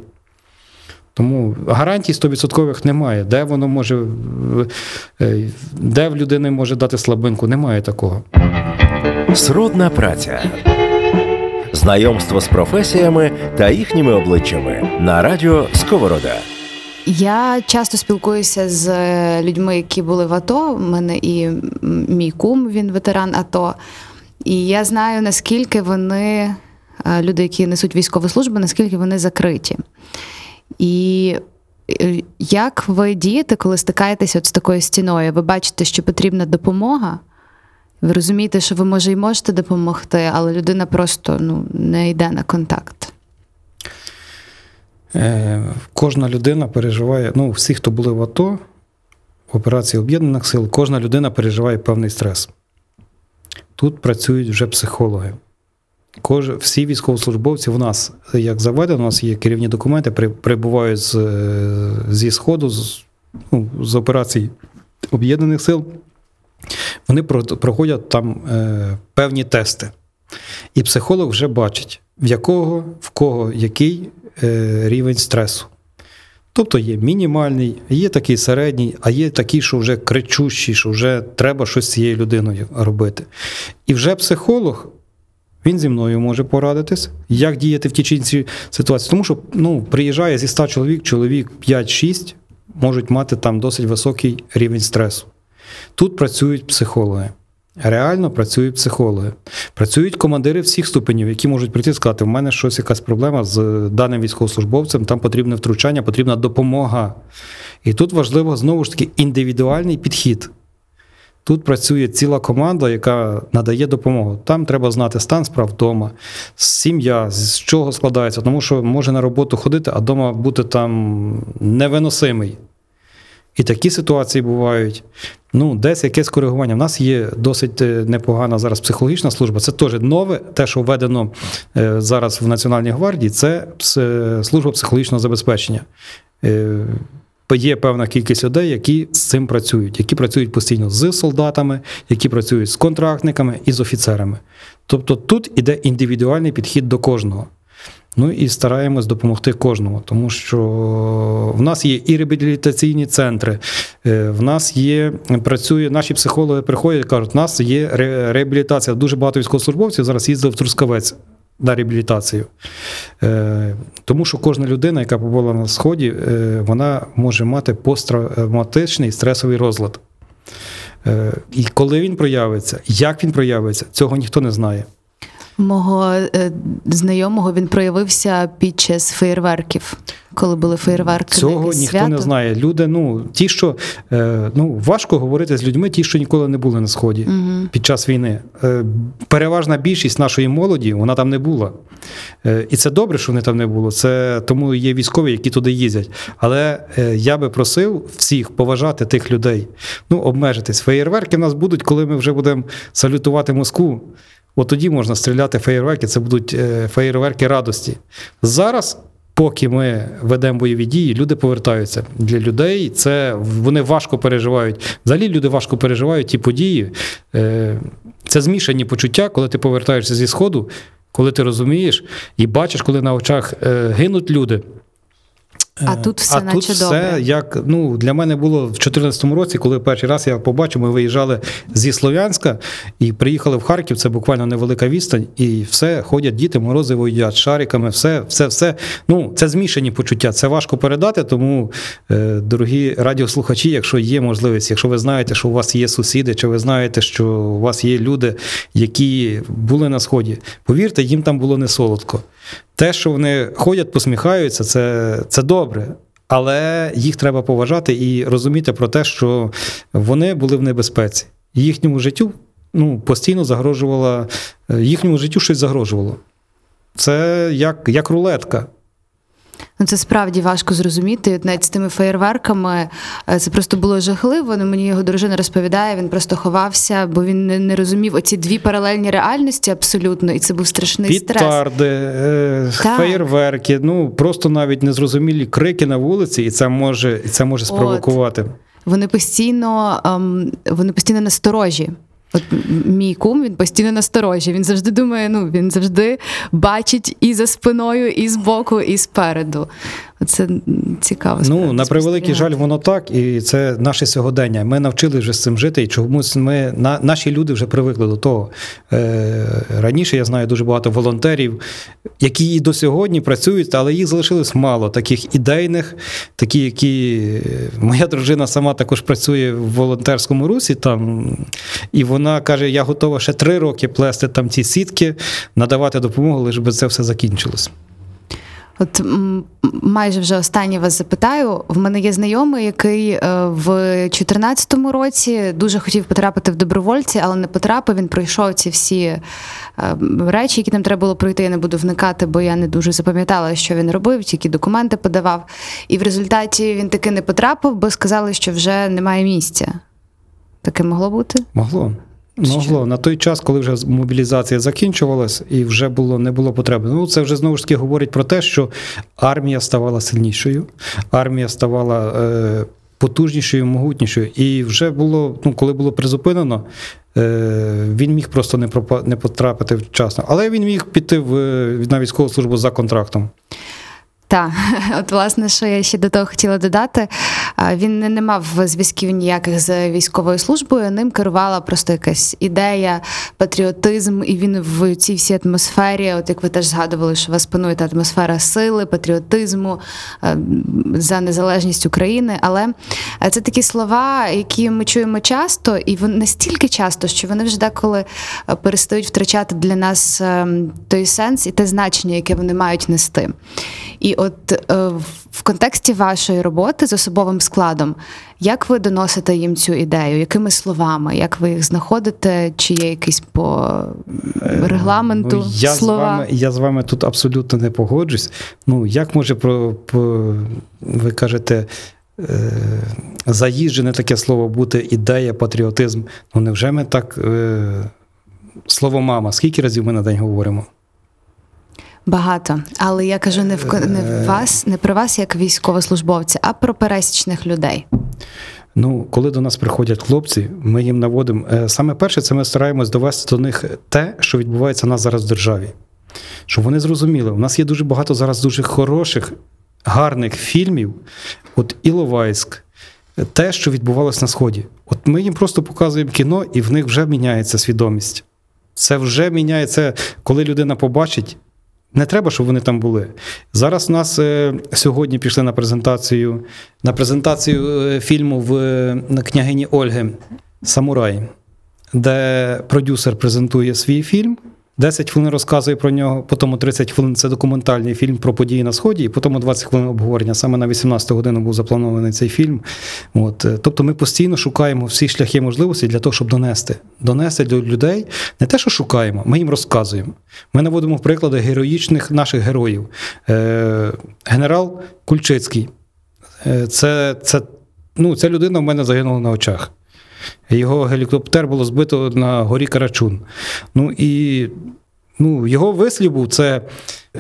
Тому гарантій 100% немає. Де воно може, е, де в людини може дати слабинку, немає такого. Сродна праця. Знайомство з професіями та їхніми обличчями на радіо Сковорода. Я часто спілкуюся з людьми, які були в АТО. У мене і мій кум, він ветеран АТО. І я знаю, наскільки вони, е, люди, які несуть військову службу, наскільки вони закриті. І е, як ви дієте, коли стикаєтеся от з такою стіною? Ви бачите, що потрібна допомога? Ви розумієте, що ви може і можете допомогти, але людина просто ну, не йде на контакт. Е, Кожна людина переживає, ну, всі, хто були в АТО, в операції Об'єднаних сил, кожна людина переживає певний стрес. Тут працюють вже психологи. Кож, всі військовослужбовці в нас, як заведено, у нас є керівні документи, прибувають з, зі Сходу, з, ну, з операцій Об'єднаних сил. Вони проходять там е, певні тести. І психолог вже бачить, в якого, в кого який е, рівень стресу. Тобто є мінімальний, є такий середній, а є такий, що вже кричущий, що вже треба щось з цією людиною робити. І вже психолог. Він зі мною може порадитись, як діяти в тій ситуації. Тому що ну, приїжджає зі 100 чоловік, чоловік 5-6 можуть мати там досить високий рівень стресу. Тут працюють психологи. Реально працюють психологи. Працюють командири всіх ступенів, які можуть прийти і сказати, в мене щось якась проблема з даним військовослужбовцем, там потрібне втручання, потрібна допомога. І тут важливо знову ж таки індивідуальний підхід. Тут працює ціла команда, яка надає допомогу. Там треба знати стан справ вдома, сім'я, з чого складається, тому що може на роботу ходити, а вдома бути там невиносимий. І такі ситуації бувають. Ну, десь якесь коригування. У нас є досить е, непогана зараз психологічна служба. Це теж нове, те, що введено е, зараз в Національній гвардії, це служба психологічного забезпечення. Є певна кількість людей, які з цим працюють, які працюють постійно з солдатами, які працюють з контрактниками і з офіцерами. Тобто тут іде індивідуальний підхід до кожного. Ну і стараємось допомогти кожному, тому що в нас є і реабілітаційні центри, е, в нас є, працює, наші психологи приходять кажуть, у нас є реабілітація. Дуже багато військовослужбовців зараз їздив в Трускавець на реабілітацію. Е, тому що кожна людина, яка побула на сході, е, вона може мати посттравматичний стресовий розлад. І коли він проявиться, як він проявиться, цього ніхто не знає мого е, знайомого він проявився під час феєрверків, коли були феєрверки. Цього ніхто свято. не знає. Люди, ну ті, що е, ну важко говорити з людьми, ті, що ніколи не були на сході угу. під час війни. Е, переважна більшість нашої молоді вона там не була. Е, і це добре, що вони там не було. Це тому є військові, які туди їздять. Але е, я би просив всіх поважати тих людей, ну обмежитись. Феєрверки в нас будуть, коли ми вже будемо салютувати Москву. От тоді можна стріляти феєрверки, це будуть е, феєрверки радості. Зараз, поки ми ведемо бойові дії, люди повертаються. Для людей це вони важко переживають. Взагалі люди важко переживають ті події. Е, це змішані почуття, коли ти повертаєшся зі Сходу, коли ти розумієш і бачиш, коли на очах е, гинуть люди. А тут все а наче тут добре. все як ну для мене було в 2014 році, коли перший раз я побачив, ми виїжджали зі Слов'янська і приїхали в Харків. Це буквально невелика відстань, і все ходять діти, морози воюють шариками, все, все, все. Ну це змішані почуття. Це важко передати. Тому, е, дорогі радіослухачі, якщо є можливість, якщо ви знаєте, що у вас є сусіди, чи ви знаєте, що у вас є люди, які були на сході, повірте, їм там було не солодко. Те, що вони ходять, посміхаються, це, це добре. Але їх треба поважати і розуміти про те, що вони були в небезпеці. Їхньому життю ну, постійно загрожувало, їхньому життю щось загрожувало. Це як, як рулетка. Ну, це справді важко зрозуміти. Навіть з тими феєрверками е, це просто було жахливо. Ну, Мені його дружина розповідає, він просто ховався, бо він не, не розумів оці дві паралельні реальності абсолютно, і це був страшний Пітарди, стрес. Е, феєрверки, ну просто навіть незрозумілі крики на вулиці, і це може, і це може спровокувати. От. Вони постійно, ем, вони постійно насторожі. От мій кум він постійно насторожі. Він завжди думає, ну він завжди бачить і за спиною, і збоку, і спереду. Це цікаво. Ну на превеликий жаль, воно так, і це наше сьогодення. Ми навчили вже з цим жити, і чомусь ми на наші люди вже привикли до того. Е, Раніше я знаю дуже багато волонтерів, які і до сьогодні працюють, але їх залишилось мало. Таких ідейних, такі, які моя дружина сама також працює в волонтерському русі. Там і вона каже: Я готова ще три роки плести там ці сітки, надавати допомогу, лише би це все закінчилось. От майже вже останнє вас запитаю. В мене є знайомий, який е, в 2014 році дуже хотів потрапити в добровольці, але не потрапив. Він пройшов ці всі е, речі, які нам треба було пройти. Я не буду вникати, бо я не дуже запам'ятала, що він робив, які документи подавав. І в результаті він таки не потрапив, бо сказали, що вже немає місця. Таке могло бути? Могло. Могло на той час, коли вже мобілізація закінчувалась і вже було не було потреби. Ну це вже знову ж таки говорить про те, що армія ставала сильнішою, армія ставала е, потужнішою, могутнішою. І вже було, ну коли було призупинено, е, він міг просто не пропа, не потрапити вчасно, але він міг піти в на військову службу за контрактом. Так, от власне, що я ще до того хотіла додати, він не мав зв'язків ніяких з військовою службою. Ним керувала просто якась ідея, патріотизм, і він в цій всій атмосфері, от як ви теж згадували, що вас панує та атмосфера сили, патріотизму за незалежність України. Але це такі слова, які ми чуємо часто, і вони настільки часто, що вони вже деколи перестають втрачати для нас ем, той сенс і те значення, яке вони мають нести. І от е, в контексті вашої роботи з особовим складом, як ви доносите їм цю ідею? Якими словами? Як ви їх знаходите? Чи є якийсь по регламенту? Ну, я слова? З вами, я з вами тут абсолютно не погоджусь. Ну, як може про, про ви кажете, е, заїжджене таке слово бути, ідея, патріотизм. Ну невже ми так. Е, Слово мама, скільки разів ми на день говоримо? Багато. Але я кажу не в не в вас, не про вас як військовослужбовця, а про пересічних людей. Ну, коли до нас приходять хлопці, ми їм наводимо. е, Саме перше, це ми стараємось довести до них те, що відбувається у нас зараз в державі. Щоб вони зрозуміли, у нас є дуже багато зараз дуже хороших, гарних фільмів. От Іловайськ, те, що відбувалося на Сході. От ми їм просто показуємо кіно, і в них вже міняється свідомість. Це вже міняється, коли людина побачить. Не треба, щоб вони там були. Зараз у нас е, сьогодні пішли на презентацію на презентацію е, фільму в е, княгині Ольги Самурай, де продюсер презентує свій фільм. 10 хвилин розказує про нього, потім 30 хвилин це документальний фільм про події на Сході, і потім 20 хвилин обговорення. Саме на 18 годину був запланований цей фільм. От. е, Тобто ми постійно шукаємо всі шляхи можливості для того, щоб донести. Донести до людей не те, що шукаємо, ми їм розказуємо. Ми наводимо приклади героїчних наших героїв. Е, генерал Кульчицький. Е, це, це, ну, ця людина в мене загинула на очах. Його гелікоптер було збито на горі Карачун. Ну і ну, його вислів був це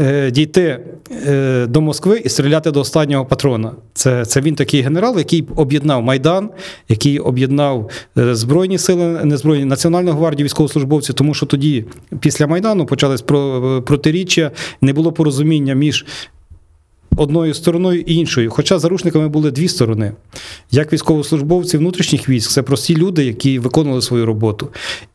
е, дійти е, до Москви і стріляти до останнього патрона. Це, це він такий генерал, який об'єднав Майдан, який об'єднав е, Збройні сили, не збройні Національну гвардію військовослужбовців, тому що тоді, після Майдану, почались про, протиріччя, не було порозуміння між одною стороною і іншою. Хоча заручниками були дві сторони. Як військовослужбовці внутрішніх військ, це прості люди, які виконували свою роботу.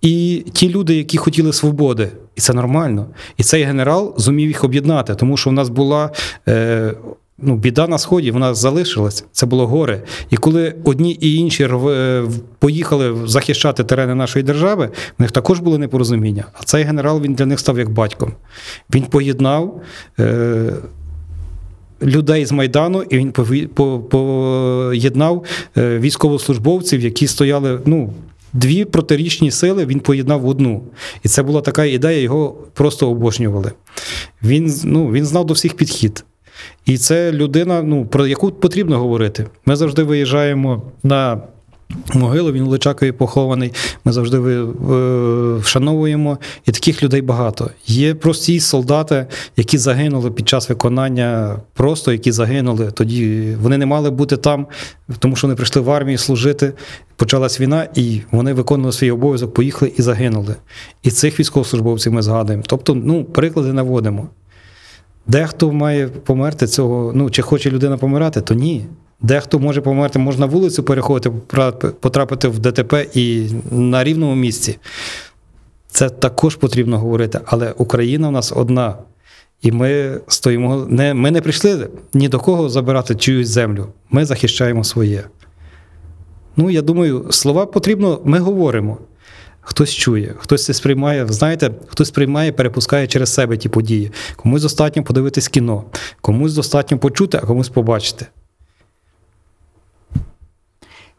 І ті люди, які хотіли свободи. І це нормально. І цей генерал зумів їх об'єднати, тому що у нас була. Е, Ну, біда на сході, вона залишилась. Це було горе. І коли одні і інші е, поїхали захищати терени нашої держави, в них також було непорозуміння. А цей генерал він для них став як батьком. Він поєднав е, людей з Майдану, і він поєднав е, військовослужбовців, які стояли. ну, Дві протирічні сили він поєднав в одну. І це була така ідея, його просто обожнювали. Він, ну, він знав до всіх підхід. І це людина, ну, про яку потрібно говорити. Ми завжди виїжджаємо на могилу, він у Личакові похований. Ми завжди вшановуємо, і таких людей багато. Є прості солдати, які загинули під час виконання, просто які загинули. Тоді вони не мали бути там, тому що вони прийшли в армію служити. Почалась війна, і вони виконували свій обов'язок, поїхали і загинули. І цих військовослужбовців ми згадуємо. Тобто, ну, приклади наводимо. Дехто має померти цього, ну чи хоче людина помирати, то ні. Дехто може померти, можна вулицю переходити, потрапити в ДТП і на рівному місці. Це також потрібно говорити. Але Україна в нас одна. І ми стоїмо. Не, ми не прийшли ні до кого забирати чиюсь землю. Ми захищаємо своє. Ну, я думаю, слова потрібно, ми говоримо. Хтось чує, хтось це сприймає. Знаєте, хтось сприймає, перепускає через себе ті події. Комусь достатньо подивитись кіно, комусь достатньо почути, а комусь побачити.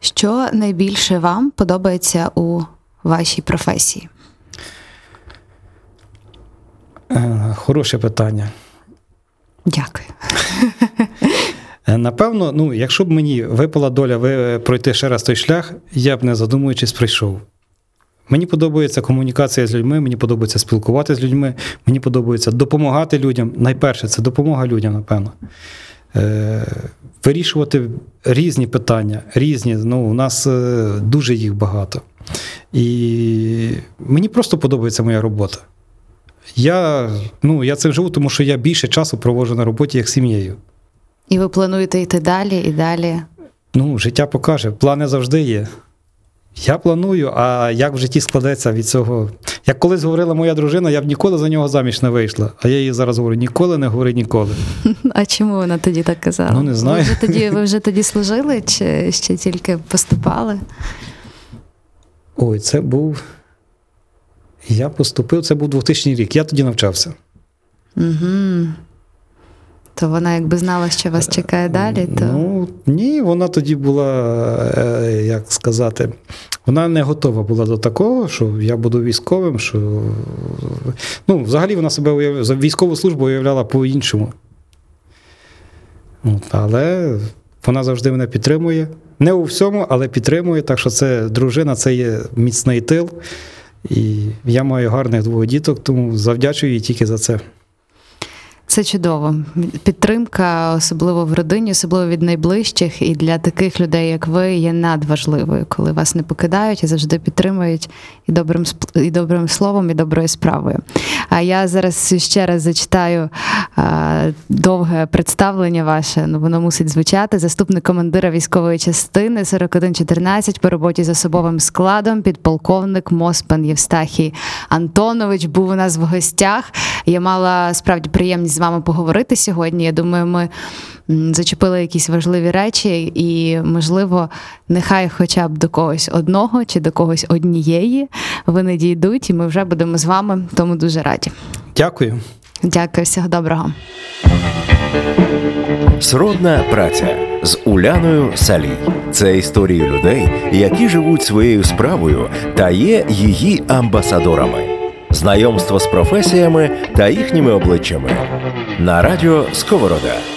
Що найбільше вам подобається у вашій професії? Е, Хороше питання. Дякую. Е, Напевно, ну, якщо б мені випала доля ви- пройти ще раз той шлях, я б не задумуючись прийшов. Мені подобається комунікація з людьми, мені подобається спілкувати з людьми, мені подобається допомагати людям. Найперше, це допомога людям, напевно. Вирішувати різні питання, різні. Ну, у нас е, дуже їх багато. І мені просто подобається моя робота. Я, ну, я цим живу, тому що я більше часу проводжу на роботі, як сім'єю. І ви плануєте йти далі і далі. Ну, життя покаже, плани завжди є. Я планую, а як в житті складеться від цього. Як колись говорила моя дружина, я б ніколи за нього заміж не вийшла. А я їй зараз говорю: ніколи не говори ніколи. А чому вона тоді так казала? Ну, не знаю. Ви вже тоді, ви вже тоді служили чи ще тільки поступали? Ой, це був. Я поступив, це був 2000 рік. Я тоді навчався. Угу. То вона якби знала, що вас чекає далі, то Ну, ні, вона тоді була, е, як сказати, вона не готова була до такого, що я буду військовим, що. Ну, взагалі вона себе уяв... військову службу уявляла по-іншому. От, але Вона завжди мене підтримує. Не у всьому, але підтримує. Так що це дружина, це є міцний тил. І я маю гарних двох діток, тому завдячую їй тільки за це. Це чудово. Підтримка, особливо в родині, особливо від найближчих, і для таких людей, як ви, є надважливою, коли вас не покидають і завжди підтримують і добрим і добрим словом, і доброю справою. А я зараз ще раз зачитаю довге представлення ваше. Ну воно мусить звучати. Заступник командира військової частини 4114 по роботі з особовим складом, підполковник Моспан Євстахій Антонович був у нас в гостях. Я мала справді приємність з вами поговорити сьогодні. Я думаю, ми зачепили якісь важливі речі, і, можливо, нехай хоча б до когось одного чи до когось однієї вони дійдуть, і ми вже будемо з вами. Тому дуже раді. Дякую. Дякую, всього доброго. Сродна праця з Уляною Салій. Це історії людей, які живуть своєю справою та є її амбасадорами. Знайомство з професіями та їхніми обличчями на радіо Сковорода.